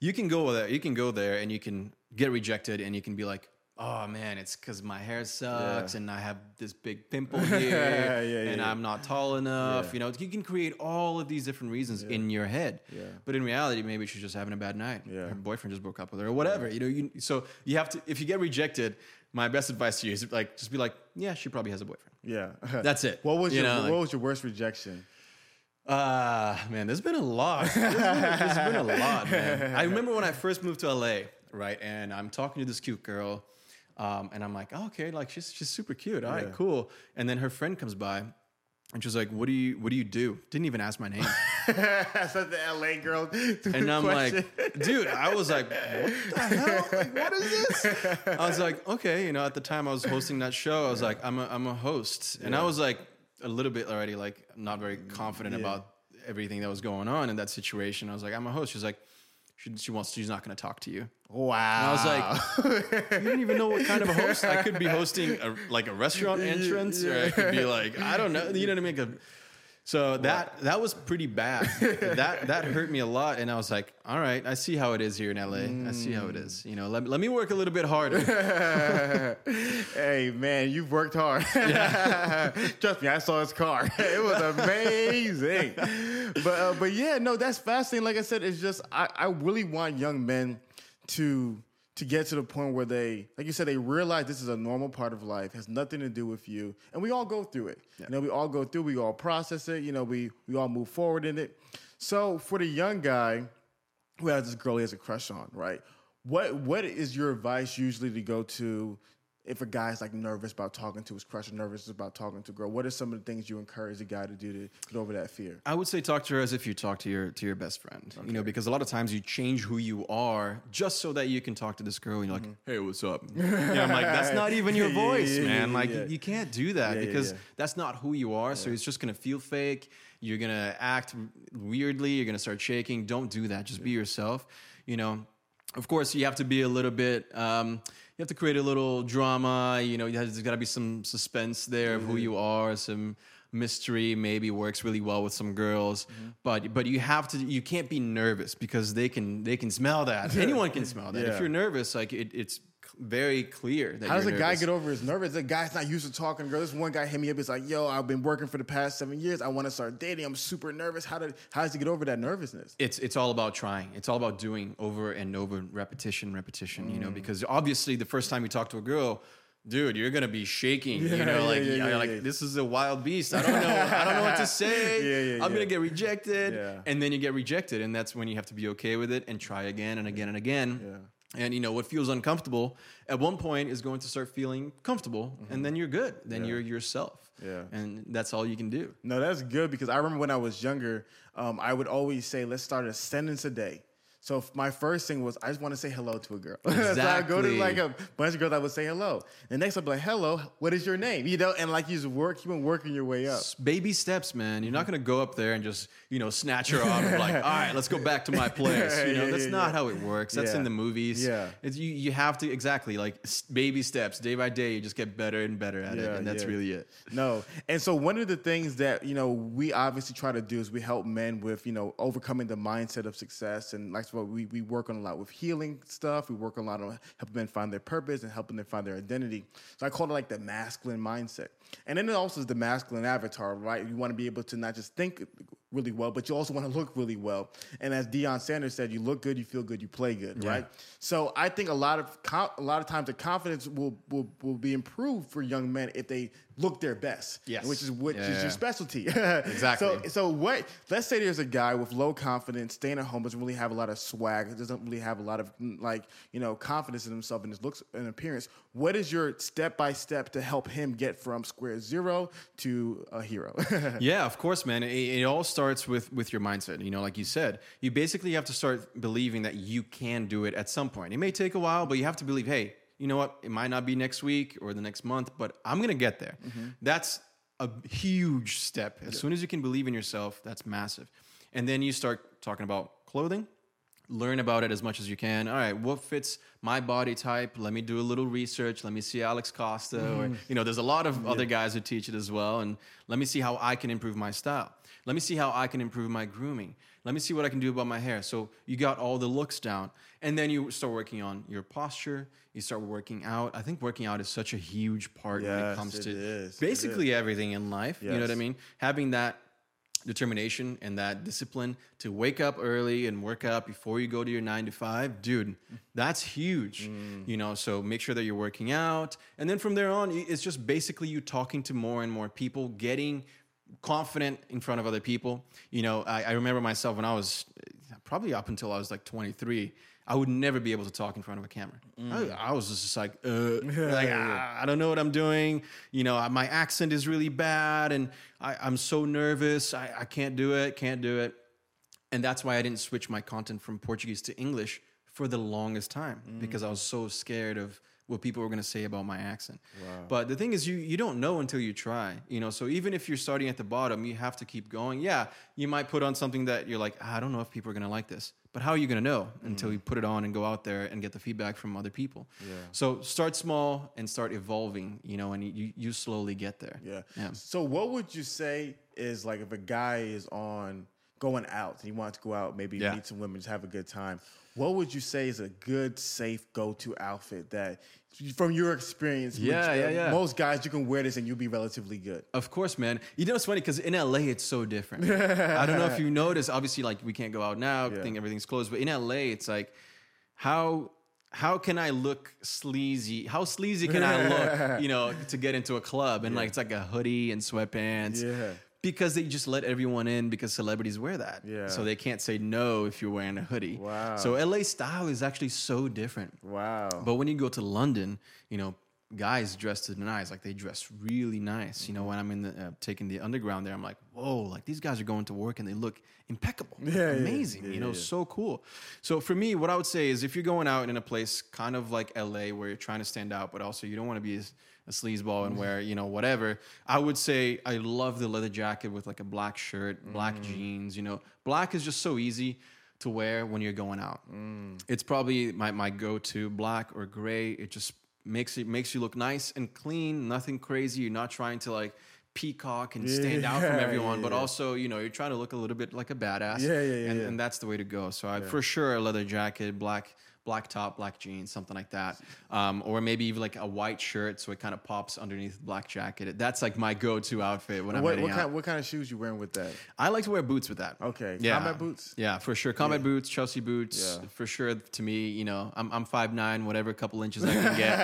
S3: You can go there. You can go there, and you can get rejected, and you can be like, "Oh man, it's because my hair sucks,
S1: Yeah.
S3: and I have this big [LAUGHS] pimple here,
S1: Yeah, yeah,
S3: and. I'm not tall enough." You know, you can create all of these different reasons in your head.
S1: Yeah.
S3: But in reality, maybe she's just having a bad night.
S1: Yeah.
S3: Her boyfriend just broke up with her, or whatever. You know, you so you have to. If you get rejected, my best advice to you is like just be like, "Yeah, she probably has a boyfriend."
S1: Yeah, [LAUGHS]
S3: That's it.
S1: What was
S3: You
S1: your
S3: know,
S1: What
S3: like-
S1: was your worst rejection?
S3: Uh man, there's been a lot. There's been a, there's been a lot, man. [LAUGHS] I remember when I first moved to LA, right? And I'm talking to this cute girl, um, and I'm like, oh, okay, like she's she's super cute. All right,
S1: Yeah.
S3: cool. And then her friend comes by, and she's like, "What do you What do you do?" Didn't even ask my name. [LAUGHS]
S1: That's not the LA girl. [LAUGHS]
S3: And I'm like, dude, I was like, what the [LAUGHS] hell? Like, what is this? I was like, okay, you know, at the time I was hosting that show, I was like, I'm a, I'm a host. And I was like a little bit already like not very confident
S1: Yeah.
S3: about everything that was going on in that situation. I was like, I'm a host. She's like, she, she wants, she's not going to talk to you.
S1: wow.
S3: I was like, you don't even know what kind of a host. I could be hosting a, like a restaurant [LAUGHS] entrance, or I could be like, I don't know. You know what I mean? Like a- So that that was pretty bad. that that hurt me a lot, and I was like, all right, I see how it is here in LA. I see how it is. You know, let, let me work a little bit harder. [LAUGHS]
S1: hey man, you've worked hard. [LAUGHS] Trust me, I saw his car. [LAUGHS] it was amazing. but uh, but yeah, no, that's fascinating. Like I said, it's just I, I really want young men to to get to the point where they, like you said, they realize this is a normal part of life, has nothing to do with you, and we all go through it. You know, we all go through, we all process it. You know, we we all move forward in it. So for the young guy who has this girl he has a crush on, right? What what is your advice usually to go to if a guy's like nervous about talking to his crush or nervous about talking to a girl? What are some of the things you encourage a guy to do to get over that fear?
S3: I would say talk to her as if you talk to your to your best friend. You know, because a lot of times you change who you are just so that you can talk to this girl and you're like, "Hey, what's up?" [LAUGHS] yeah, I'm like, "That's not even your [LAUGHS]
S1: Mm-hmm. Yeah, yeah,
S3: voice,
S1: yeah,
S3: man. like,
S1: yeah.
S3: you can't do that
S1: Yeah, yeah,
S3: because
S1: yeah.
S3: that's not who you are. So it's just gonna feel fake. You're gonna act weirdly. You're gonna start shaking. Don't do that. Just be yourself. You know, of course, you have to be a little bit. Um, you have to create a little drama. You know, there's got to be some suspense there of who you are. Some mystery maybe works really well with some girls, but but you have to. You can't be nervous because they can they can smell that. [LAUGHS] Anyone can smell that.
S1: Yeah.
S3: If you're nervous, like it, it's very clear that.
S1: How does a guy get over his nervous? The guy's not used to talking to girls. This one guy hit me up. He's like, "Yo, I've been working for the past seven years. I want to start dating. I'm super nervous. How did how does he get over that nervousness?"
S3: it's it's all about trying. It's all about doing over and over, repetition, repetition.
S1: Mm.
S3: You know, because obviously the first time you talk to a girl, dude, you're gonna be shaking. you know,
S1: yeah,
S3: like
S1: yeah, yeah,
S3: like
S1: yeah.
S3: this is a wild beast. I don't know. I don't know what to [LAUGHS] say.
S1: Yeah, yeah,
S3: I'm
S1: yeah.
S3: gonna get rejected,
S1: Yeah.
S3: and then you get rejected, and that's when you have to be okay with it and try again and again and again.
S1: Yeah.
S3: And you know what feels uncomfortable at one point is going to start feeling comfortable, and then you're good. Then you're yourself.
S1: Mm-hmm. Yeah.
S3: and that's all you can do.
S1: No, that's good because I remember when I was younger, um, I would always say, "Let's start a sentence a day." So my first thing was, I just want to say hello to a girl. Exactly. [LAUGHS] so I go to like a bunch of girls, I would say hello. The next I'd be like, "Hello, what is your name?" You know, and like you just work, keep on working your way up.
S3: baby steps, man. You're not gonna go up there and just you know snatch her out of like, [LAUGHS] all right, let's go back to my [LAUGHS] place. You know,
S1: Yeah,
S3: that's
S1: yeah,
S3: not how it works. That's in the movies.
S1: Yeah.
S3: it's, you you have to exactly like baby steps, day by day. You just get better and better at it, and that's really it.
S1: No. And so one of the things that, you know, we obviously try to do is we help men with, you know, overcoming the mindset of success. And like what we, we work on a lot with healing stuff. We work a lot on helping men find their purpose and helping them find their identity. So I call it like the masculine mindset. And then it also is the masculine avatar, right? You want to be able to not just think really well, but you also want to look really well. And as Deion Sanders said, you look good, you feel good, you play good,
S3: Yeah.
S1: right? So I think a lot of a lot of times the confidence will, will will be improved for young men if they look their best.
S3: Yes.
S1: which is which
S3: Yeah,
S1: is
S3: yeah.
S1: your specialty. [LAUGHS]
S3: Exactly.
S1: So so what? Let's say there's a guy with low confidence, staying at home, doesn't really have a lot of swag, doesn't really have a lot of like you know confidence in himself and his looks and appearance. What is your step by step to help him get from square zero to a hero? [LAUGHS]
S3: yeah, of course, man. It, it all starts with with your mindset. You know, like you said, you basically have to start believing that you can do it at some point. It may take a while, but you have to believe, hey, you know what? It might not be next week or the next month, but I'm gonna get there. Mm-hmm. That's a huge step. As soon as you can believe in yourself, that's massive. And then you start talking about clothing learn about it as much as you can. All right, what fits my body type? Let me do a little research. Let me see Alex Costa, or mm-hmm. you know, there's a lot of other guys who teach it as well. And let me see how I can improve my style. Let me see how I can improve my grooming. Let me see what I can do about my hair. So you got all the looks down, and then you start working on your posture. You start working out. I think working out is such a huge part when it comes
S1: it
S3: to
S1: is.
S3: Basically everything in life. You know what I mean? Having that determination and that discipline to wake up early and work out before you go to your nine to five, dude, that's huge. Mm. You know, so make sure that you're working out. And then from there on, it's just basically you talking to more and more people, getting confident in front of other people. You know, I, I remember myself when I was eh, probably up until I was like 23. I would never be able to talk in front of a camera. I, I was just like, uh, [LAUGHS] like ah, I don't know what I'm doing. You know, my accent is really bad, and I, I'm so nervous. I, I can't do it. Can't do it. And that's why I didn't switch my content from Portuguese to English for the longest time because I was so scared of what people were going to say about my accent. But the thing is you you don't know until you try, you know. So even if you're starting at the bottom, you have to keep going. Yeah, you might put on something that you're like, "Ah, I don't know if people are going to like this. But how are you going to know until you put it on and go out there and get the feedback from other people? Yeah. So start small and start evolving, you know, and you you slowly get there.
S1: Yeah.
S3: Yeah.
S1: So what would you say is like if a guy is on going out and he wants to go out, maybe
S3: Yeah.
S1: meet some women, just have a good time. What would you say is a good, safe go-to outfit that, from your experience, which,
S3: Yeah, yeah, yeah.
S1: most guys you can wear this and you'll be relatively good.
S3: Of course, man. You know it's funny because in LA it's so different. [LAUGHS] I don't know if you noticed. Obviously, like we can't go out now. I think everything's closed. But in LA, it's like how how can I look sleazy? How sleazy can I look? [LAUGHS] You know, to get into a club and like it's like a hoodie and sweatpants.
S1: Yeah.
S3: Because they just let everyone in because celebrities wear that.
S1: Yeah.
S3: So they can't say no if you're wearing a hoodie.
S1: Wow.
S3: So LA style is actually so different.
S1: Wow.
S3: But when you go to London, you know, guys dress to the nines, like they dress really nice. You know, when I'm in the uh, taking the underground there, I'm like, whoa, like these guys are going to work and they look impeccable,
S1: Yeah, yeah,
S3: amazing.
S1: yeah,
S3: you know,
S1: yeah, yeah.
S3: so cool. So for me, what I would say is if you're going out in a place kind of like LA where you're trying to stand out, but also you don't want to be a, a sleazeball and wear, you know, whatever, I would say I love the leather jacket with like a black shirt, black mm. jeans, you know. Black is just so easy to wear when you're going out. Mm. It's probably my, my go-to black or gray. It just makes it makes you look nice and clean, nothing crazy. You're not trying to like peacock and stand out from everyone,
S1: yeah,
S3: but
S1: yeah.
S3: also, you know, you're trying to look a little bit like a badass.
S1: Yeah, yeah, yeah,
S3: And,
S1: yeah.
S3: and that's the way to go. So I, for sure, a leather jacket, black black top, black jeans, something like that, um, or maybe even like a white shirt so it kind of pops underneath the black jacket. That's like my go-to outfit when I'm
S1: What,
S3: out.
S1: kind what kind of shoes you wearing with that?
S3: I like to wear boots with that.
S1: Okay,
S3: Yeah.
S1: combat boots?
S3: Yeah, for sure. Combat boots, Chelsea boots.
S1: Yeah.
S3: For sure. To me, you know, I'm I'm five nine, whatever couple inches I can get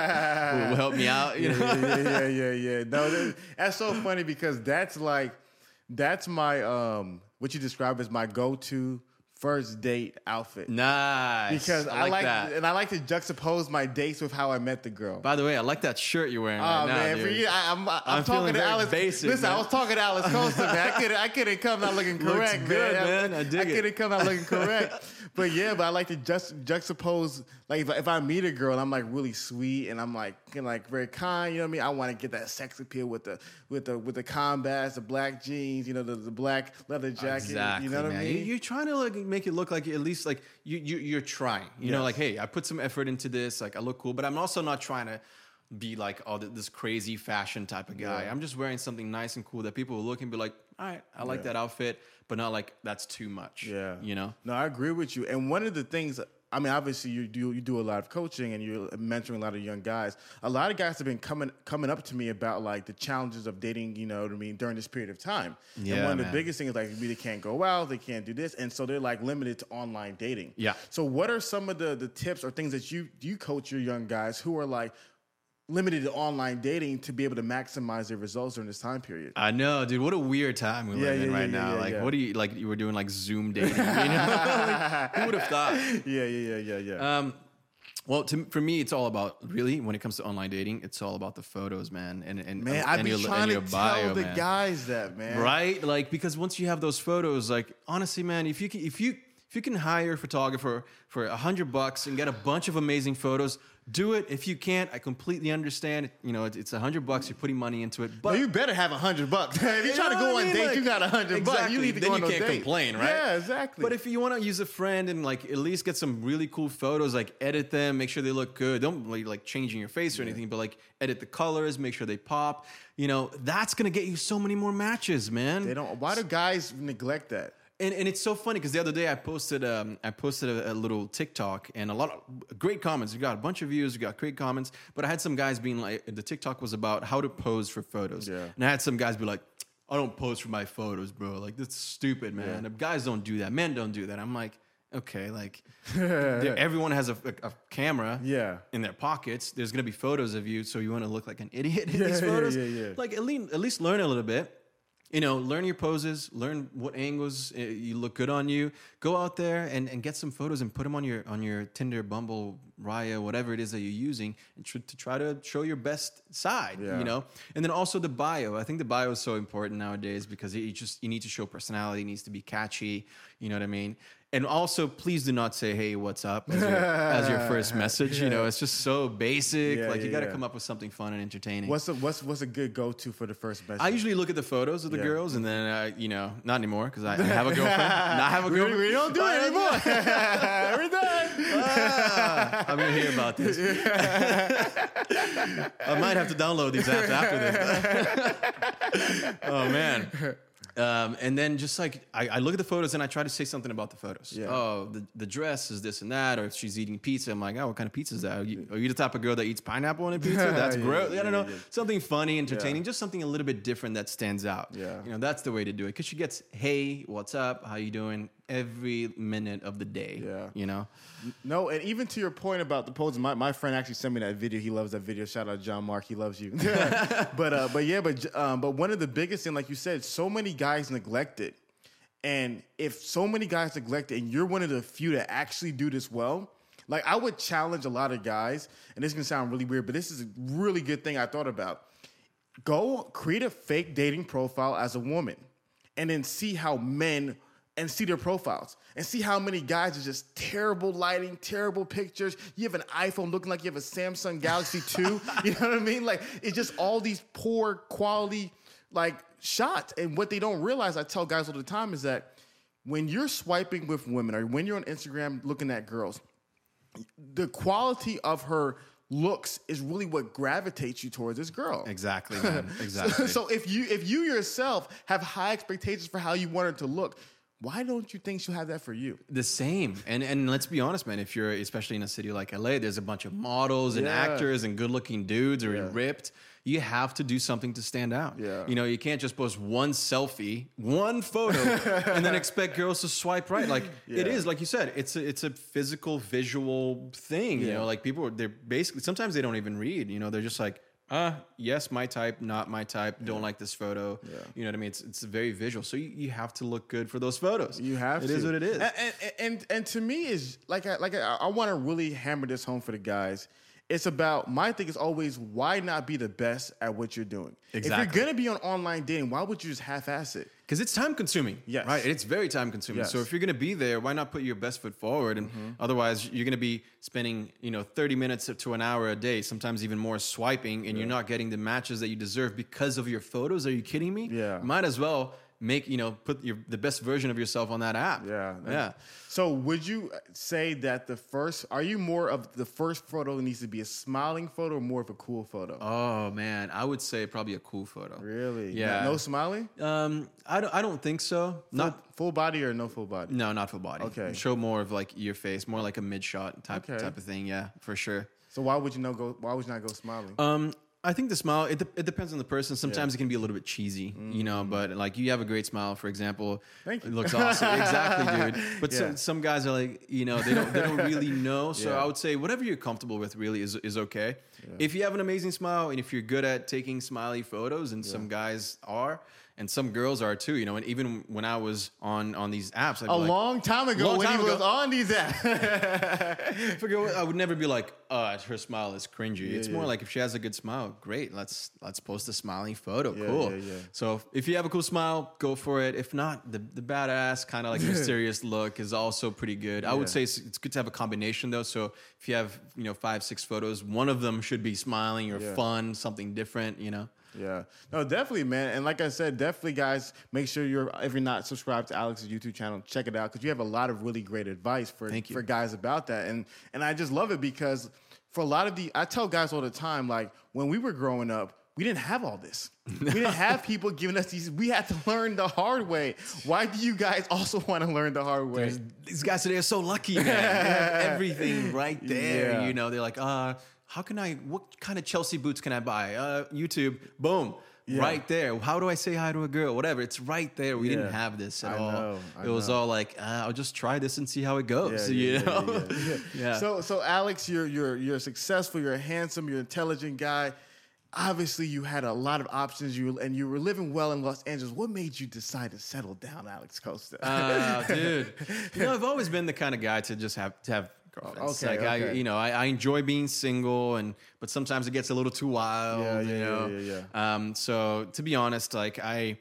S3: will, [LAUGHS] will help me out. You know.
S1: yeah, yeah, yeah, yeah, yeah. No, that- that's so funny because that's like that's my um what you describe as my go-to first date outfit.
S3: Nice.
S1: Because I, like,
S3: that.
S1: and I like to juxtapose my dates with how I met the girl.
S3: By the way, I like that shirt you're wearing
S1: Oh
S3: right now,
S1: man, for
S3: dude.
S1: you, I, I'm, I'm,
S3: I'm
S1: talking to Alex.
S3: basic,
S1: Listen,
S3: man.
S1: I was talking to Alex Costa, man. I [LAUGHS] couldn't, I couldn't come out looking
S3: Looks
S1: correct,
S3: good,
S1: man.
S3: man. I dig it.
S1: couldn't come out looking correct. [LAUGHS] but yeah, but I like to just juxtapose. Like if I, if I meet a girl, and I'm like really sweet, and I'm like kinda like very kind. You know what I mean? I want to get that sex appeal with the with the with the combats, the black jeans, you know, the, the black leather jacket.
S3: Exactly,
S1: you know what
S3: man.
S1: I
S3: You-
S1: mean?
S3: You're trying to like make it look like at least like you, you you're trying. You know, like hey, I put some effort into this. Like I look cool, but I'm also not trying to be like oh this crazy fashion type of guy.
S1: Yeah.
S3: I'm just wearing something nice and cool that people will look and be like, all right, I like
S1: Yeah.
S3: that outfit, but not like that's too much.
S1: Yeah.
S3: you know.
S1: No, I agree with you. And one of the things, I mean, obviously you do you do a lot of coaching and you're mentoring a lot of young guys. A lot of guys have been coming coming up to me about like the challenges of dating. You know what I mean during this period of time. and
S3: Yeah,
S1: one of the biggest things is like they can't go out, they can't do this, and so they're like limited to online dating.
S3: Yeah.
S1: So what are some of the the tips or things that you you coach your young guys who are like limited to online dating to be able to maximize their results during this time period?
S3: I know, dude. What a weird time we
S1: Yeah,
S3: live in
S1: yeah,
S3: right
S1: yeah,
S3: now.
S1: yeah,
S3: like,
S1: yeah.
S3: what do you like? You were doing like Zoom [LAUGHS] dating. You know, Like, who would have thought?
S1: yeah, yeah, yeah, yeah, yeah.
S3: Um, well, to, for me, it's all about really when it comes to online dating. It's all about the photos, man, and and
S1: man,
S3: and
S1: I've
S3: your,
S1: been
S3: and
S1: trying to
S3: your
S1: tell the
S3: man.
S1: guys that man.
S3: right? Like because once you have those photos, like honestly, man, if you can, if you if you can hire a photographer for a hundred bucks and get a bunch of amazing photos, do it. If you can't, I completely understand. You know, it, it's a hundred bucks. You're putting money into it, but
S1: But you better have a hundred bucks. [LAUGHS] if you're
S3: You
S1: trying to go
S3: what I
S1: on
S3: mean?
S1: dates,
S3: Like,
S1: you got a hundred bucks. You need to
S3: then
S1: go
S3: you
S1: on
S3: can't
S1: date.
S3: complain, right?
S1: Yeah, exactly.
S3: But if you want to use a friend and like at least get some really cool photos, like edit them, make sure they look good. Don't like, like changing your face or anything, but like edit the colors, make sure they pop. You know, that's gonna get you so many more matches, man.
S1: they don't. Why do guys neglect that?
S3: And, and it's so funny because the other day I posted um, I posted a, a little TikTok and a lot of great comments. We got a bunch of views, we got great comments. But I had some guys being like, the TikTok was about how to pose for photos.
S1: Yeah.
S3: And I had some guys be like, I don't pose for my photos, bro. Like that's stupid, man. Guys don't do that. Men don't do that. I'm like, okay, like [LAUGHS] everyone has a, a, a camera
S1: Yeah.
S3: in their pockets. There's gonna be photos of you, so you want to look like an idiot in [LAUGHS]
S1: Yeah,
S3: these
S1: yeah,
S3: photos.
S1: yeah, yeah.
S3: Like at least at least learn a little bit. You know, learn your poses, learn what angles uh, you look good on you. Go out there and, and get some photos and put them on your on your Tinder, Bumble, Raya, whatever it is that you're using, and tr- to try to show your best side.
S1: Yeah.
S3: You know, and then also the bio. I think the bio is so important nowadays because you just you need to show personality. It needs to be catchy. You know what I mean? And also, please do not say "Hey, what's up" as your, as your first [LAUGHS] message. You know, it's just so basic.
S1: Yeah,
S3: like you got to
S1: yeah.
S3: come up with something fun and entertaining.
S1: What's a what's what's a good go to for the first message?
S3: I usually look at the photos of the
S1: Yeah.
S3: girls, and then uh, you know, not anymore because I, I have a [LAUGHS] girlfriend. Not have a girlfriend.
S1: we don't do it anymore. [LAUGHS] We're done.
S3: Ah, I'm gonna hear about this. I might have to download these apps after this. oh man. Um, and then just like I, I look at the photos and I try to say something about the photos.
S1: Yeah.
S3: Oh, the, the dress is this and that, or if she's eating pizza, I'm like, oh, what kind of pizza is that? Are you, are you the type of girl that eats pineapple on a pizza? [LAUGHS] That's
S1: Yeah,
S3: gross.
S1: yeah,
S3: I don't know. Something funny, entertaining, just something a little bit different that stands out.
S1: Yeah.
S3: You know, that's the way to do it. Because she gets, hey, what's up? How you doing? Every minute of the day.
S1: Yeah.
S3: You know?
S1: No, and even to your point about the posing, my, my friend actually sent me that video. He loves that video. Shout out to John Mark, he loves you. [LAUGHS] but uh, but yeah, but um, but one of the biggest thing, like you said, so many guys neglect it, and if so many guys neglect it, and you're one of the few that actually do this well. Like I would challenge a lot of guys, and this can sound really weird, but this is a really good thing I thought about. Go create a fake dating profile as a woman, and then see how men and see their profiles and see how many guys are just terrible lighting, terrible pictures. You have an iPhone looking like you have a Samsung Galaxy [LAUGHS] 2. you know what I mean? Like it's just all these poor quality like shots. And what they don't realize, I tell guys all the time, is that when you're swiping with women or when you're on Instagram looking at girls, the quality of her looks is really what gravitates you towards this girl.
S3: Exactly, [LAUGHS] man. Exactly.
S1: So, so if you if you yourself have high expectations for how you want her to look, why don't you think she'll have that for you?
S3: The same. And and let's be honest, man, if you're especially in a city like LA, there's a bunch of models and
S1: Yeah.
S3: actors and good looking dudes or
S1: Yeah.
S3: ripped. You have to do something to stand out.
S1: Yeah.
S3: You know, you can't just post one selfie, one photo, [LAUGHS] and then expect girls to swipe right. Like it
S1: Yeah.
S3: is, like you said, it's a it's a physical, visual thing. You know, like people they're basically sometimes they don't even read. You know, they're just like, uh, yes, my type, not my type, don't like this photo. You know what I mean? It's it's very visual. So you, you have to look good for those photos.
S1: You have
S3: It
S1: to.
S3: is what it is.
S1: And and and, and to me is like I, like I, I want to really hammer this home for the guys. It's about my thing is always why not be the best at what you're doing. If you're gonna be on online dating, why would you just half-ass it?
S3: Because it's time consuming.
S1: Yes.
S3: Right. It's very time consuming. So if you're going to be there, why not put your best foot forward? And mm-hmm. otherwise, you're going to be spending, you know, 30 minutes to an hour a day, sometimes even more swiping, and you're not getting the matches that you deserve because of your photos. Are you kidding me?
S1: Yeah.
S3: Might as well make, you know, put your the best version of yourself on that app.
S1: Yeah.
S3: Yeah.
S1: So would you say that the first are you more of the first photo needs to be a smiling photo or more of a cool photo?
S3: Oh man, I would say probably a cool photo.
S1: really?
S3: Yeah.
S1: No, no smiling?
S3: Um, I don't. I don't think so. Not.
S1: Full, full body or no full body?
S3: No, not full body.
S1: Okay.
S3: Show more of like your face, more like a mid shot type
S1: Okay.
S3: type of thing. Yeah, for sure.
S1: So why would you not go why would you not go smiling?
S3: Um, I think the smile it, de- it depends on the person. Sometimes it can be a little bit cheesy, you know. But like you have a great smile, for example.
S1: Mm. Thank you.
S3: It looks [LAUGHS] awesome, exactly, dude. But
S1: Yeah.
S3: some, some guys are like, you know, they don't they don't really know. So
S1: Yeah.
S3: I would say whatever you're comfortable with really is is okay. If you have an amazing smile and if you're good at taking smiley photos, and some guys are. And some girls are too, you know. And even when I was on on these apps, I'd
S1: a
S3: like,
S1: long time ago
S3: Long
S1: when
S3: time
S1: he was
S3: ago.
S1: on these apps. [LAUGHS]
S3: forget what- I would never be like, oh, her smile is cringy. it's more like if she has a good smile, great. Let's let's post a smiling photo.
S1: Yeah,
S3: cool.
S1: yeah, yeah.
S3: So if you have a cool smile, go for it. If not, the the badass kind of like [LAUGHS] mysterious look is also pretty good. I would say it's, it's good to have a combination though. So if you have you know five six photos, one of them should be smiling or
S1: Yeah.
S3: fun, something different. You know.
S1: Yeah. No, definitely, man. And like I said, definitely, guys, make sure you're if you're not subscribed to Alex's YouTube channel, check it out because you have a lot of really great advice for
S3: Thank you.
S1: for guys about that. And and I just love it because for a lot of the I tell guys all the time, like when we were growing up. We didn't have all this. We didn't have [LAUGHS] people giving us these. We had to learn the hard way. Why do you guys also [LAUGHS] want to learn the hard way?
S3: These guys today are so lucky, man. They have [LAUGHS] everything right there.
S1: Yeah.
S3: You know, they're like, uh, how can I, what kind of Chelsea boots can I buy? Uh, YouTube, boom. Right there. How do I say hi to a girl? Whatever. It's right there. We didn't have this at
S1: I
S3: all.
S1: know,
S3: it was
S1: know.
S3: all like, uh, I'll just try this and see how it goes.
S1: Yeah,
S3: you
S1: yeah,
S3: know?
S1: yeah, yeah, yeah. [LAUGHS]
S3: Yeah.
S1: So, so Alex, you're you're you're successful. You're handsome. You're an intelligent guy. Obviously, you had a lot of options. You and you were living well in Los Angeles. What made you decide to settle down, Alex Costa?
S3: Uh, dude. [LAUGHS] You know, I've always been the kind of guy to just have to have girlfriends.
S1: Okay,
S3: like I, you know, I, I enjoy being single, and but sometimes it gets a little too wild.
S1: Yeah,
S3: you
S1: yeah,
S3: know.
S1: yeah, yeah,
S3: Um, so to be honest, like I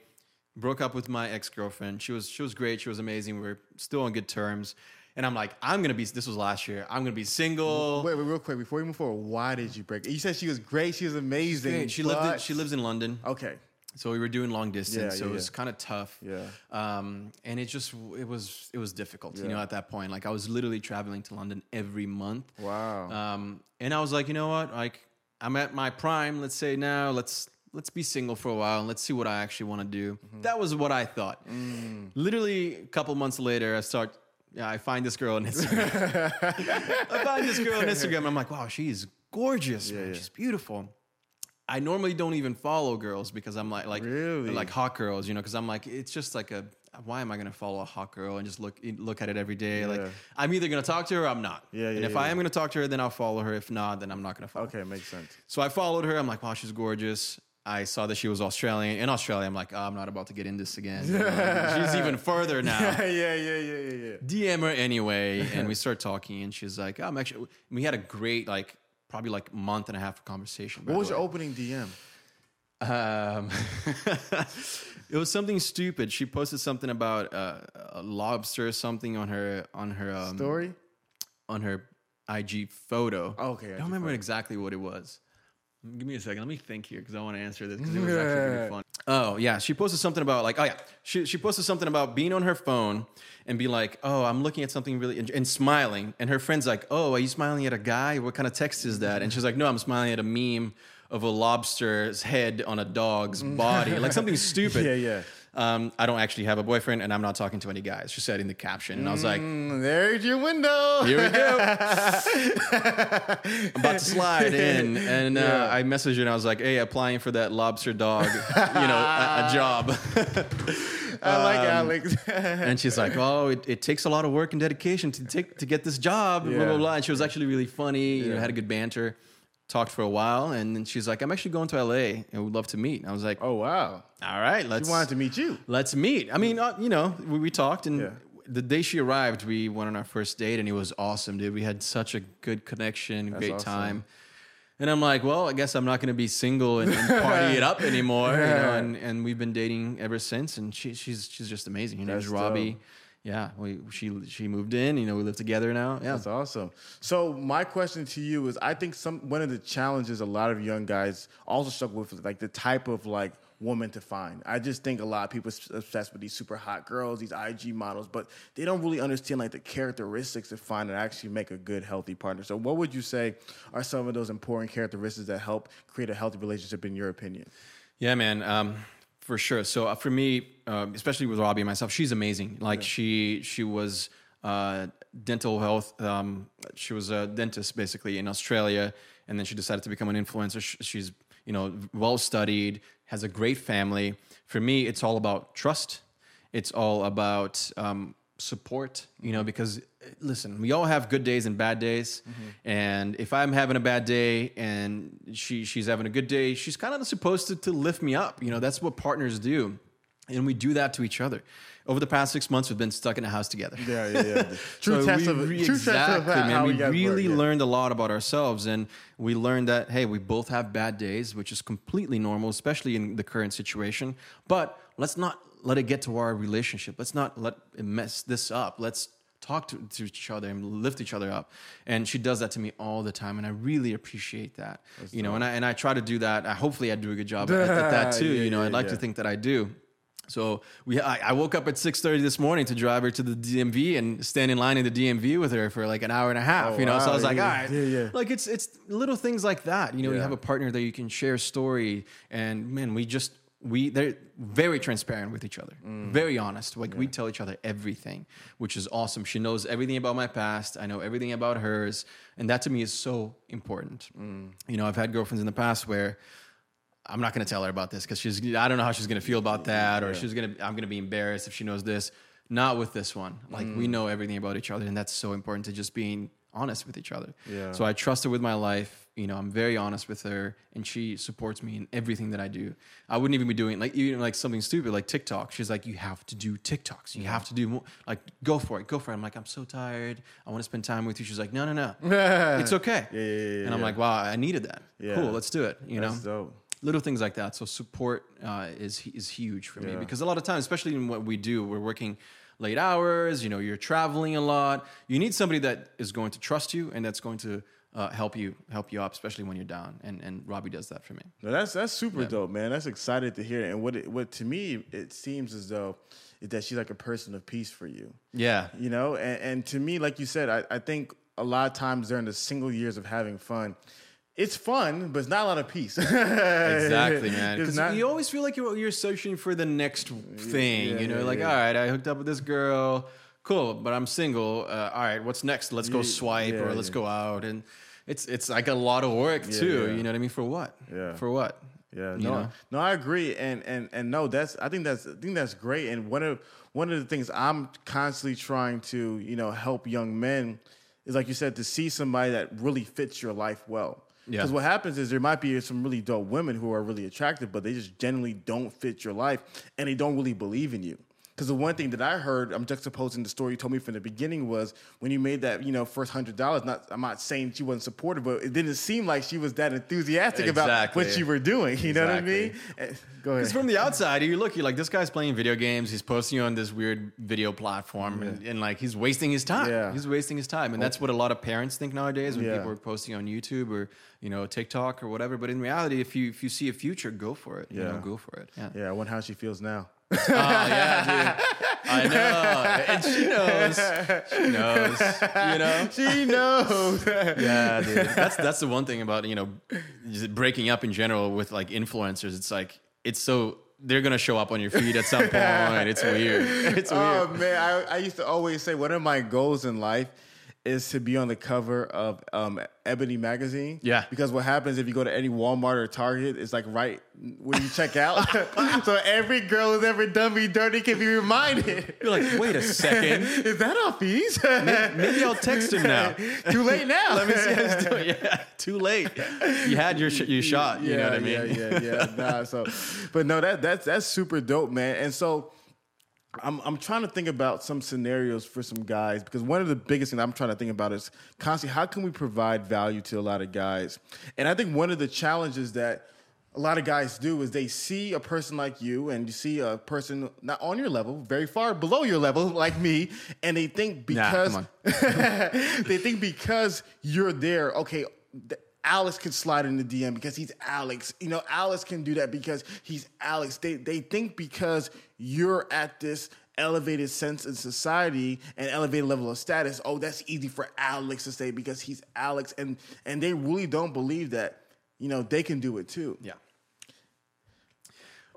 S3: broke up with my ex girlfriend. She was she was great. She was amazing. We are still on good terms. And I'm like, I'm gonna be. This was last year. I'm gonna be single.
S1: wait, wait, real quick before we move forward. Why did you break? You said she was great. She was amazing.
S3: She lived. In, she lives in London.
S1: Okay.
S3: So we were doing long distance,
S1: Yeah,
S3: so
S1: yeah,
S3: it was
S1: yeah.
S3: kind of tough.
S1: Yeah.
S3: Um, and it just it was it was difficult, you know, at that point. Like I was literally traveling to London every month.
S1: Wow.
S3: Um, and I was like, you know what? Like I'm at my prime. Let's say now. Let's let's be single for a while and let's see what I actually want to do.
S1: Mm-hmm.
S3: That was what I thought.
S1: Mm.
S3: Literally a couple months later, I start. Yeah, I find this girl on Instagram. [LAUGHS] I find this girl on Instagram. I'm like, wow, she's gorgeous, man.
S1: yeah.
S3: She's beautiful. I normally don't even follow girls because I'm like like
S1: Really?
S3: like hot girls, you know, because I'm like it's just like a why am I gonna follow a hot girl and just look look at it every day? Like I'm either gonna talk to her or I'm not.
S1: Yeah, yeah.
S3: And if
S1: yeah.
S3: I am gonna talk to her, then I'll follow her. If not, then I'm not gonna follow.
S1: Okay, makes sense.
S3: So I followed her. I'm like, wow, she's gorgeous. I saw that she was Australian. In Australia, I'm like, oh, I'm not about to get in this again. [LAUGHS] She's even further [LAUGHS] now.
S1: yeah, yeah, yeah, yeah, yeah.
S3: DM her anyway, and we [LAUGHS] start talking, and she's like, oh, "I'm actually." We had a great, like, probably like month and a half of conversation.
S1: What was your opening DM?
S3: Um, [LAUGHS] it was something stupid. She posted something about uh, a lobster or something on her on her um,
S1: Story?
S3: on her IG photo.
S1: Okay,
S3: I don't remember exactly what it was. Give me a second. Let me think here because I want to answer this because it was actually pretty [LAUGHS] fun. Oh yeah, she posted something about like oh yeah, she she posted something about being on her phone and be like oh I'm looking at something really and, and smiling and her friend's like oh are you smiling at a guy? What kind of text is that? And she's like no I'm smiling at a meme of a lobster's head on a dog's body like something [LAUGHS] stupid.
S1: Yeah, yeah.
S3: Um, I don't actually have a boyfriend and I'm not talking to any guys. She said in the caption and I was like.
S1: Mm, there's your window.
S3: Here we go. [LAUGHS] I'm about to slide in, and uh,
S1: Yeah.
S3: I messaged her and I was like, "Hey, applying for that lobster dog, you know, a, a [LAUGHS] job."
S1: I like
S3: Um,
S1: Alex.
S3: and she's like, "Oh, it, it takes a lot of work and dedication to take to get this job." Blah
S1: Yeah.
S3: blah blah. And she was actually really funny. You know, had a good banter. Talked for a while, and then she's like, "I'm actually going to LA, and would love to meet." And I was like,
S1: oh wow.
S3: "All right, let's."
S1: She wanted to meet you.
S3: Let's meet. I mean, uh, you know, we, we talked, and
S1: Yeah.
S3: the day she arrived, we went on our first date, and it was awesome, dude. We had such a good connection, great
S1: awesome.
S3: time. And I'm like, well, I guess I'm not gonna be single and, and [LAUGHS] party it up anymore, you know. And, and we've been dating ever since, and she, she's she's just amazing. Her name's
S1: That's
S3: Robbie.
S1: dope.
S3: Yeah, we she she moved in. You know, we live together now. Yeah,
S1: That's awesome. So my question to you is, I think some one of the challenges a lot of young guys also struggle with is like the type of like woman to find. I just think a lot of people is obsessed with these super hot girls, these IG models, but they don't really understand like the characteristics to find and actually make a good, healthy partner. So what would you say are some of those important characteristics that help create a healthy relationship in your opinion?
S3: Yeah, man, um, for sure. So uh, for me, uh, especially with Robbie and myself, she's amazing. Like she she was uh, dental health. Um, she was a dentist basically in Australia, and then she decided to become an influencer. She's you know well studied, has a great family. For me, it's all about trust. It's all about um, support. You know, because listen, we all have good days and bad days, mm-hmm. and if I'm having a bad day and she she's having a good day, she's kind of supposed to, to lift me up. You know, that's what partners do, and we do that to each other. Over the past six months, we've been stuck in a house together.
S1: Yeah, yeah, yeah. [LAUGHS] True
S3: So
S1: test
S3: we
S1: of
S3: re-
S1: true test of
S3: exactly, man. We
S1: work,
S3: really
S1: yeah.
S3: learned a lot about ourselves, and we learned that hey, we both have bad days, which is completely normal, especially in the current situation. But let's not let it get to our relationship. Let's not let it mess this up. Let's talk to, to each other and lift each other up. And she does that to me all the time, and I really appreciate that. you know, and I and I try to do that. I, hopefully, I do a good job [LAUGHS] at, at that too.
S1: Yeah,
S3: you know,
S1: yeah,
S3: I'd like
S1: yeah.
S3: to think that I do. So we, I, I woke up at six thirty this morning to drive her to the DMV and stand in line in the DMV with her for like an hour and a half.
S1: Oh,
S3: you know, so I was like, all right,
S1: yeah, yeah.
S3: like it's it's little things like that. You know, you have a partner that you can share a story, and man, we just we they're very transparent with each other,
S1: Mm.
S3: very honest. Like we tell each other everything, which is awesome. She knows everything about my past. I know everything about hers, and that to me is so important.
S1: Mm.
S3: You know, I've had girlfriends in the past where. I'm not going to tell her about this because she's. I don't know how she's going to feel about that, or she's going to. I'm going to be embarrassed if she knows this. Not with this one. Like we
S1: Mm.
S3: know everything about each other, and that's so important to just being honest with each other.
S1: Yeah.
S3: So I trust her with my life. You know, I'm very honest with her, and she supports me in everything that I do. I wouldn't even be doing like even like something stupid like TikTok. She's like, you have to do TikToks. You have to do more. Like, go for it. Go for it. I'm like, I'm so tired. I want to spend time with you. She's like, no, no, no. [LAUGHS] it's okay.
S1: Yeah, yeah, yeah,
S3: and I'm
S1: yeah.
S3: like, wow, I needed that.
S1: Yeah.
S3: Cool. Let's do it. You
S1: That's
S3: know
S1: dope.
S3: little things like that. So support uh, is is huge for me because a lot of times, especially in what we do, we're working late hours. You know, you're traveling a lot. You need somebody that is going to trust you and that's going to uh, help you help you up, especially when you're down. And and Robbie does that for me.
S1: No, that's that's super dope, man. That's excited to hear. And what it, what to me it seems as though is that she's like a person of peace for you.
S3: Yeah.
S1: You know, and, and to me, like you said, I, I think a lot of times during the single years of having fun, it's fun, but it's not a lot of peace. [LAUGHS]
S3: Exactly, man. Because
S1: not-
S3: you always feel like you're, you're searching for the next thing.
S1: yeah,
S3: you know,
S1: yeah,
S3: like,
S1: yeah.
S3: all right, I hooked up with this girl. Cool, but I'm single. Uh, all right, what's next? Let's go
S1: Yeah,
S3: swipe or let's
S1: yeah.
S3: go out. And it's it's like a lot of work too.
S1: yeah.
S3: You know what I mean? For what?
S1: Yeah.
S3: For what?
S1: Yeah,
S3: You
S1: no,
S3: know?
S1: no, I agree, and and and no, that's I think that's I think that's great, and one of one of the things I'm constantly trying to you know help young men is like you said to see somebody that really fits your life well.
S3: Yeah.
S1: Because what happens is there might be some really dope women who are really attractive, but they just generally don't fit your life and they don't really believe in you. Because the one thing that I heard, I'm juxtaposing the story you told me from the beginning was when you made that, you know, first hundred dollars. Not, I'm not saying she wasn't supportive, but it didn't seem like she was that enthusiastic about what you were doing. You know what I mean? Eh, Go ahead.
S3: Because from the outside, you look, you're like, this guy's playing video games. He's posting on this weird video platform, and, and like he's wasting his time.
S1: Yeah.
S3: He's wasting his time, and that's what a lot of parents think nowadays when
S1: Yeah.
S3: people are posting on YouTube or you know TikTok or whatever. But in reality, if you if you see a future, go for it. You
S1: Yeah.
S3: know, go for it. Yeah.
S1: yeah, I wonder how she feels now.
S3: Oh yeah, dude. I [LAUGHS] know, and she knows. She knows. You know.
S1: she knows.
S3: Yeah, dude. That's that's the one thing about you know just breaking up in general with like influencers. It's like it's so they're gonna show up on your feed at some point. It's weird. It's oh, weird.
S1: Oh man, I, I used to always say one of my goals in life is to be on the cover of um, Ebony magazine.
S3: Yeah.
S1: Because what happens if you go to any Walmart or Target, it's like right when you check out. [LAUGHS] so every girl who's ever done me dirty can be reminded.
S3: You're like, wait a second. [LAUGHS]
S1: Is that Hafeez?
S3: Maybe I'll text him now. [LAUGHS]
S1: Too late now.
S3: Let me see how he's doing. Yeah, too late. You had your sh- your shot. You know what I mean?
S1: Yeah, yeah, yeah. Nah, so, but no, that that's that's super dope, man. And so, I'm I'm trying to think about some scenarios for some guys because one of the biggest things I'm trying to think about is constantly how can we provide value to a lot of guys, and I think one of the challenges that a lot of guys do is they see a person like you and you see a person not on your level, very far below your level, [LAUGHS] like me, and they think because
S3: come [LAUGHS]
S1: they think because you're there, okay, th- Alex can slide in the DM because he's Alex. You know, Alex can do that because he's Alex. They they think because you're at this elevated sense in society and elevated level of status, oh, that's easy for Alex to say because he's Alex, and and they really don't believe that. You know, they can do it too.
S3: Yeah.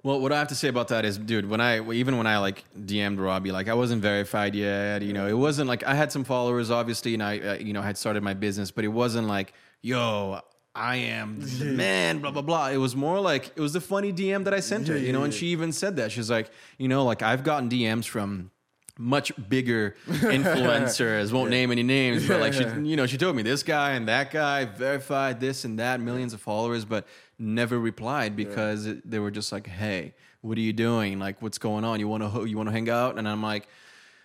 S3: Well, what I have to say about that is, dude, when I even when I like DM'd Robbie, like I wasn't verified yet. You know, it wasn't like I had some followers, obviously, and I, uh, you know, had started my business, but it wasn't like, yo, I am the man, blah blah blah. It was more like it was the funny DM that I sent her, you know, and she even said that. She's like, you know, like I've gotten DMs from much bigger [LAUGHS] influencers. Won't name any names but like she you know she told me this guy and that guy verified this and that millions of followers but never replied because they were just like hey what are you doing? Like what's going on? You want to you want to hang out? And i'm like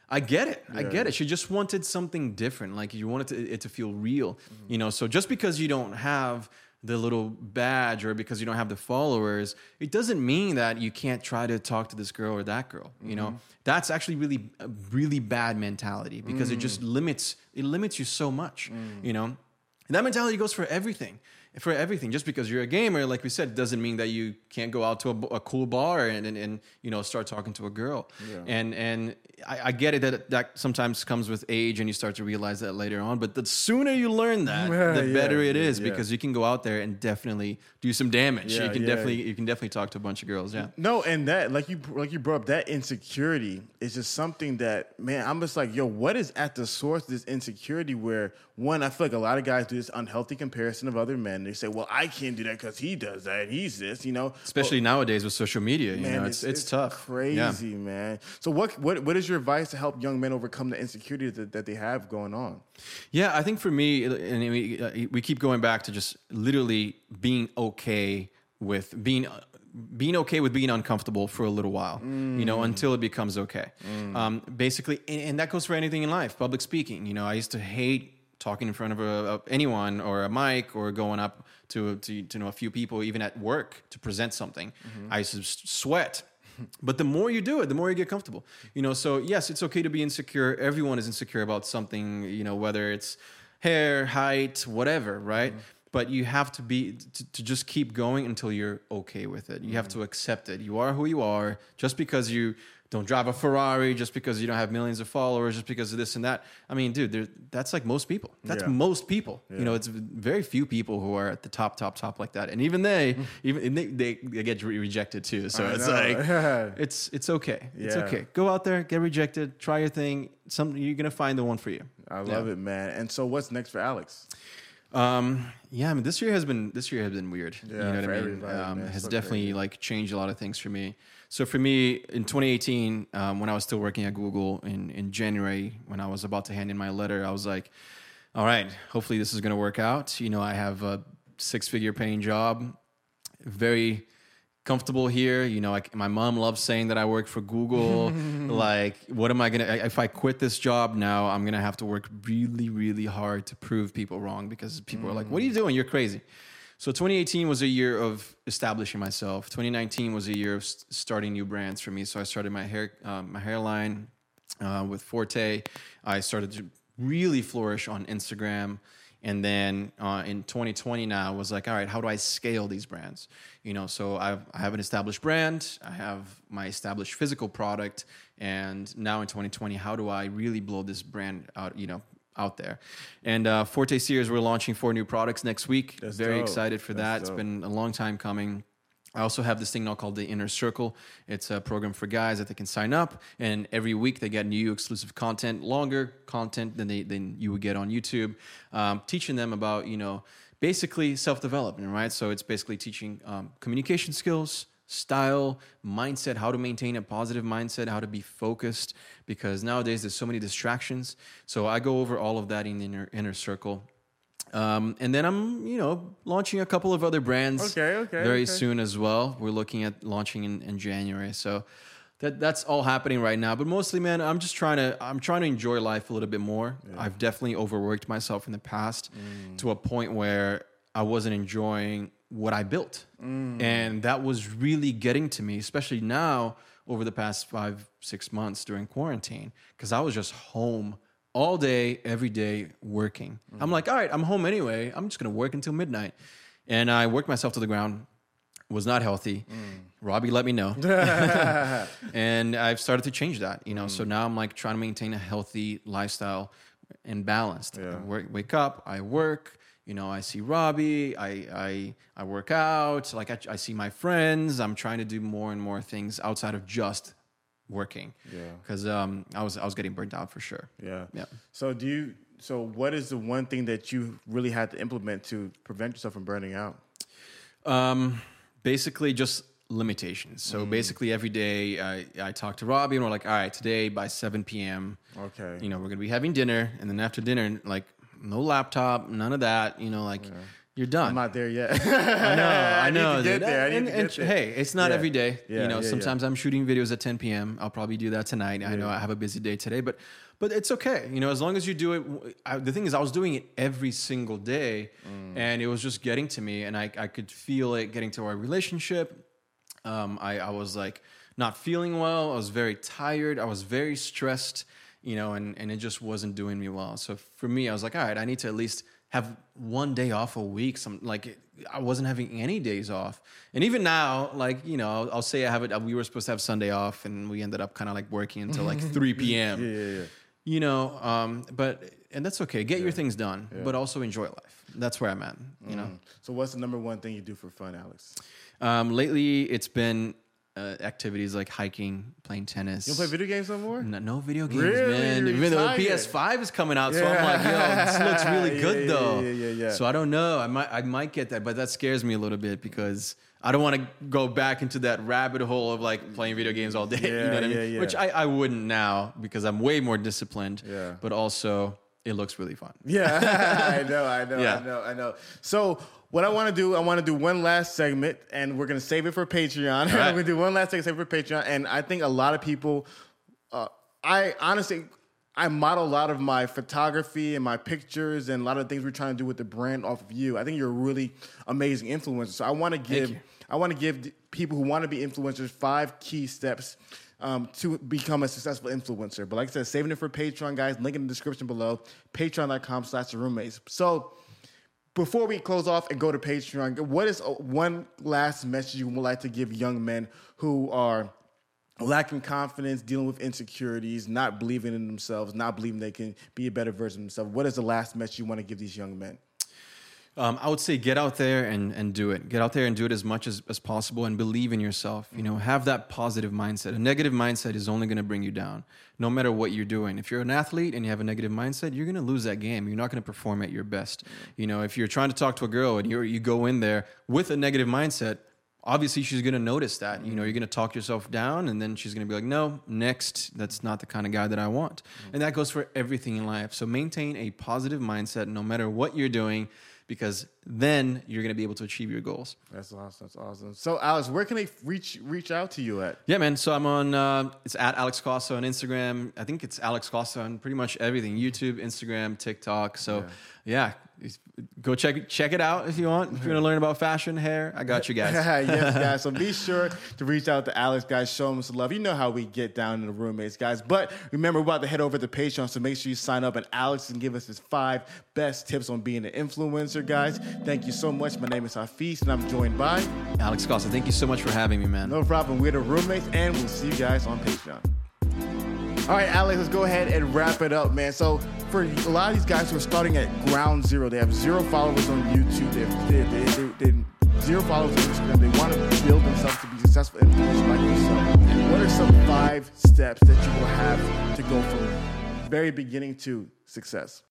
S3: I get it. I get it. She just wanted something different. Like you wanted to, it to feel real, mm-hmm. you know. So just because you don't have the little badge or because you don't have the followers, it doesn't mean that you can't try to talk to this girl or that girl. You know, mm-hmm. that's actually really, a really bad mentality because it just mm. limits it limits you so much. Mm. You know, and that mentality goes for everything. For everything, just because you're a gamer, like we said, doesn't mean that you can't go out to a cool bar and, and, and you know start talking to a girl. And and I, I get it that that sometimes comes with age, and you start to realize that later on. But the sooner you learn that,
S1: Yeah,
S3: the better it
S1: yeah,
S3: is
S1: yeah.
S3: because you can go out there and definitely do some damage. You can definitely you can definitely talk to a bunch of girls. Yeah.
S1: No, and that like you like you brought up that insecurity is just something that man, I'm just like, yo, what is at the source of this insecurity? Where one, I feel like a lot of guys do this unhealthy comparison of other men. They say, well, I can't do that because he does that, and he's this, you know.
S3: Especially nowadays with social media, you
S1: Man,
S3: know, it's, it's, tough.
S1: crazy, man. So, what what what is your advice to help young men overcome the insecurity that, that they have going on?
S3: Yeah, I think for me, and we, uh, we keep going back to just literally being okay with being being okay with being uncomfortable for a little while, you know, until it becomes okay. Um, basically, and, and that goes for anything in life. Public speaking, you know, I used to hate talking in front of, a, of anyone or a mic or going up to to, to know a few people, even at work, to present something. I used to sweat. But the more you do it, the more you get comfortable. You know, so yes, it's okay to be insecure. Everyone is insecure about something, you know, whether it's hair, height, whatever, right? Mm-hmm. But you have to be to, to just keep going until you're okay with it. You have mm-hmm. to accept it. You are who you are. Just because you don't drive a Ferrari, just because you don't have millions of followers, just because of this and that. I mean, dude, that's like most people. That's
S1: Yeah.
S3: most people. You know, it's very few people who are at the top, top, top like that. And even they, [LAUGHS] even they, they, they get re- rejected too. So
S1: I
S3: it's
S1: know.
S3: like [LAUGHS] it's it's okay. It's okay. Go out there, get rejected, try your thing. Some you're gonna find the one for you.
S1: I love it, man. And so, what's next for Alex?
S3: Um, yeah, I mean, this year has been this year has been weird.
S1: Yeah,
S3: you know what I mean? Um, has
S1: So
S3: definitely
S1: crazy.
S3: like changed a lot of things for me. So for me, in 2018, um, when I was still working at Google in in January, when I was about to hand in my letter, I was like, "All right, hopefully this is going to work out." You know, I have a six figure paying job. Very comfortable here. You know, like my mom loves saying that I work for Google. [LAUGHS] like, what am I gonna? If I quit this job now, I'm gonna have to work really, really hard to prove people wrong because people are like, "What are you doing? You're crazy." So 2018 was a year of establishing myself. 2019 was a year of s- starting new brands for me. So I started my hair, um, my hairline uh, with Forte. I started to really flourish on Instagram. And then uh, in 2020 now was like, all right, how do I scale these brands? You know, so I've, I have an established brand, I have my established physical product, and now in 2020, how do I really blow this brand out? You know, out there. And uh, Forte Series, we're launching four new products next week.
S1: That's
S3: Very
S1: dope.
S3: excited for
S1: That's
S3: that. It's been a long time coming. I also have this thing now called the Inner Circle. It's a program for guys that they can sign up, and every week they get new exclusive content, longer content than they than you would get on YouTube, um, teaching them about you know basically self development, right? So it's basically teaching um, communication skills, style, mindset, how to maintain a positive mindset, how to be focused, because nowadays there's so many distractions. So I go over all of that in the inner, inner circle. Um, and then I'm, you know, launching a couple of other brands
S1: Okay, okay,
S3: very
S1: okay.
S3: soon as well. We're looking at launching in, in January. So that that's all happening right now. But mostly, man, I'm just trying to I'm trying to enjoy life a little bit more. I've definitely overworked myself in the past
S1: Mm.
S3: to a point where I wasn't enjoying what I built.
S1: Mm.
S3: And that was really getting to me, especially now over the past five, six months during quarantine, because I was just home all day, every day working.
S1: Mm.
S3: I'm like, all right, I'm home anyway. I'm just gonna work until midnight. And I worked myself to the ground, was not healthy.
S1: Mm.
S3: Robbie let me know. [LAUGHS] [LAUGHS] and I've started to change that, you know. So now I'm like trying to maintain a healthy lifestyle and balanced.
S1: Yeah.
S3: work, wake up, I work, you know, I see Robbie, I I I work out, like I, I see my friends. I'm trying to do more and more things outside of just working.
S1: Yeah.
S3: Because um, I was I was getting burnt out for sure.
S1: Yeah.
S3: Yeah.
S1: So do you? So what is the one thing that you really had to implement to prevent yourself from burning out?
S3: Um, basically, just limitations. So basically, every day I, I talk to Robbie and we're like, all right, today by 7 p.m.,
S1: Okay.
S3: you know, we're going to be having dinner. And then after dinner, like, no laptop, none of that, you know, like, you're done.
S1: I'm not there yet. [LAUGHS]
S3: I know, I, [LAUGHS]
S1: need
S3: know.
S1: get there. I need
S3: and,
S1: to
S3: and
S1: there.
S3: hey, it's not
S1: Yeah.
S3: every day.
S1: Yeah,
S3: you know,
S1: yeah, yeah.
S3: sometimes I'm shooting videos at 10 p.m. I'll probably do that tonight. I know I have a busy day today, but but it's okay. You know, as long as you do it. I, the thing is, I was doing it every single day,
S1: Mm.
S3: and it was just getting to me, and I I could feel it getting to our relationship. Um, I I was like not feeling well. I was very tired. I was very stressed. You know, and and it just wasn't doing me well. So for me, I was like, all right, I need to at least have one day off a week. Some like I wasn't having any days off, and even now, like you know, I'll, I'll say I have it. We were supposed to have Sunday off, and we ended up kind of like working until like [LAUGHS] three p.m.
S1: Yeah, yeah, yeah.
S3: You know, um, but and that's okay. Get your things done, but also enjoy life. That's where I'm at. You know,
S1: So what's the number one thing you do for fun, Alex?
S3: um, lately it's been uh, activities like hiking, playing tennis.
S1: You don't play video games no more?
S3: No, no video games,
S1: Really?
S3: man.
S1: You're
S3: Even though the. PS5 is coming out, so I'm like, yo, this looks [LAUGHS] really good
S1: yeah,
S3: though.
S1: yeah, yeah, yeah.
S3: So I don't know. I might, I might get that, but that scares me a little bit because I don't want to go back into that rabbit hole of like playing video games all day. [LAUGHS] you
S1: Yeah,
S3: know what I mean?
S1: yeah, yeah.
S3: Which I, I wouldn't now because I'm way more disciplined.
S1: Yeah.
S3: But also, it looks really fun.
S1: Yeah, [LAUGHS] I know, I know, I know, I know. So what I want to do, I want to do one last segment, and we're gonna save it for Patreon. [LAUGHS]
S3: right.
S1: we're gonna do one last segment, save it for Patreon, and I think a lot of people, uh, I honestly. I model a lot of my photography and my pictures and a lot of things we're trying to do with the brand off of you. I think you're a really amazing influencer. So I want to give. I want to give people who want to be influencers five key steps um, to become a successful influencer. But like I said, saving it for Patreon, guys. Link in the description below. Patreon.com slash the roommates. So before we close off and go to Patreon, what is uh, one last message you would like to give young men who are lacking confidence, dealing with insecurities, not believing in themselves, not believing they can be a better version of themselves? What is the last message you want to give these young men?
S3: Um, I would say get out there and, and do it. Get out there and do it as much as, as possible and believe in yourself. You know, have that positive mindset. A negative mindset is only going to bring you down, no matter what you're doing. If you're an athlete and you have a negative mindset, you're going to lose that game. You're not going to perform at your best. You know, if you're trying to talk to a girl and you you go in there with a negative mindset, obviously she's going to notice that. You know, you're going to talk yourself down and then she's going to be like, no, next, that's not the kind of guy that I want. And that goes for everything in life. So maintain a positive mindset no matter what you're doing because then you're going to be able to achieve your goals.
S1: That's awesome. That's awesome. So, Alex, where can they reach reach out to you at?
S3: Yeah, man. So I'm on. Uh, it's at Alex Costa on Instagram. I think it's Alex Costa on pretty much everything: YouTube, Instagram, TikTok. So, yeah, go check check it out if you want. If you want to learn about fashion, hair, I got you guys. [LAUGHS]
S1: yes, [LAUGHS] guys. So be sure to reach out to Alex, guys. Show him some love. You know how we get down in the roommates, guys. But remember, we're about to head over to Patreon, so make sure you sign up. And Alex can give us his five best tips on being an influencer, guys. Thank you so much. My name is Hafeez, and I'm joined by
S3: Alex Costa. Thank you so much for having me, man.
S1: No problem. We're the roommates, and we'll see you guys on Patreon. All right, Alex, let's go ahead and wrap it up, man. So, for a lot of these guys who are starting at ground zero, they have zero followers on YouTube, they have, they, they, they, they zero followers on Instagram, they want to build themselves to be successful influencers like yourself. What are some five steps that you will have to go from very beginning to success?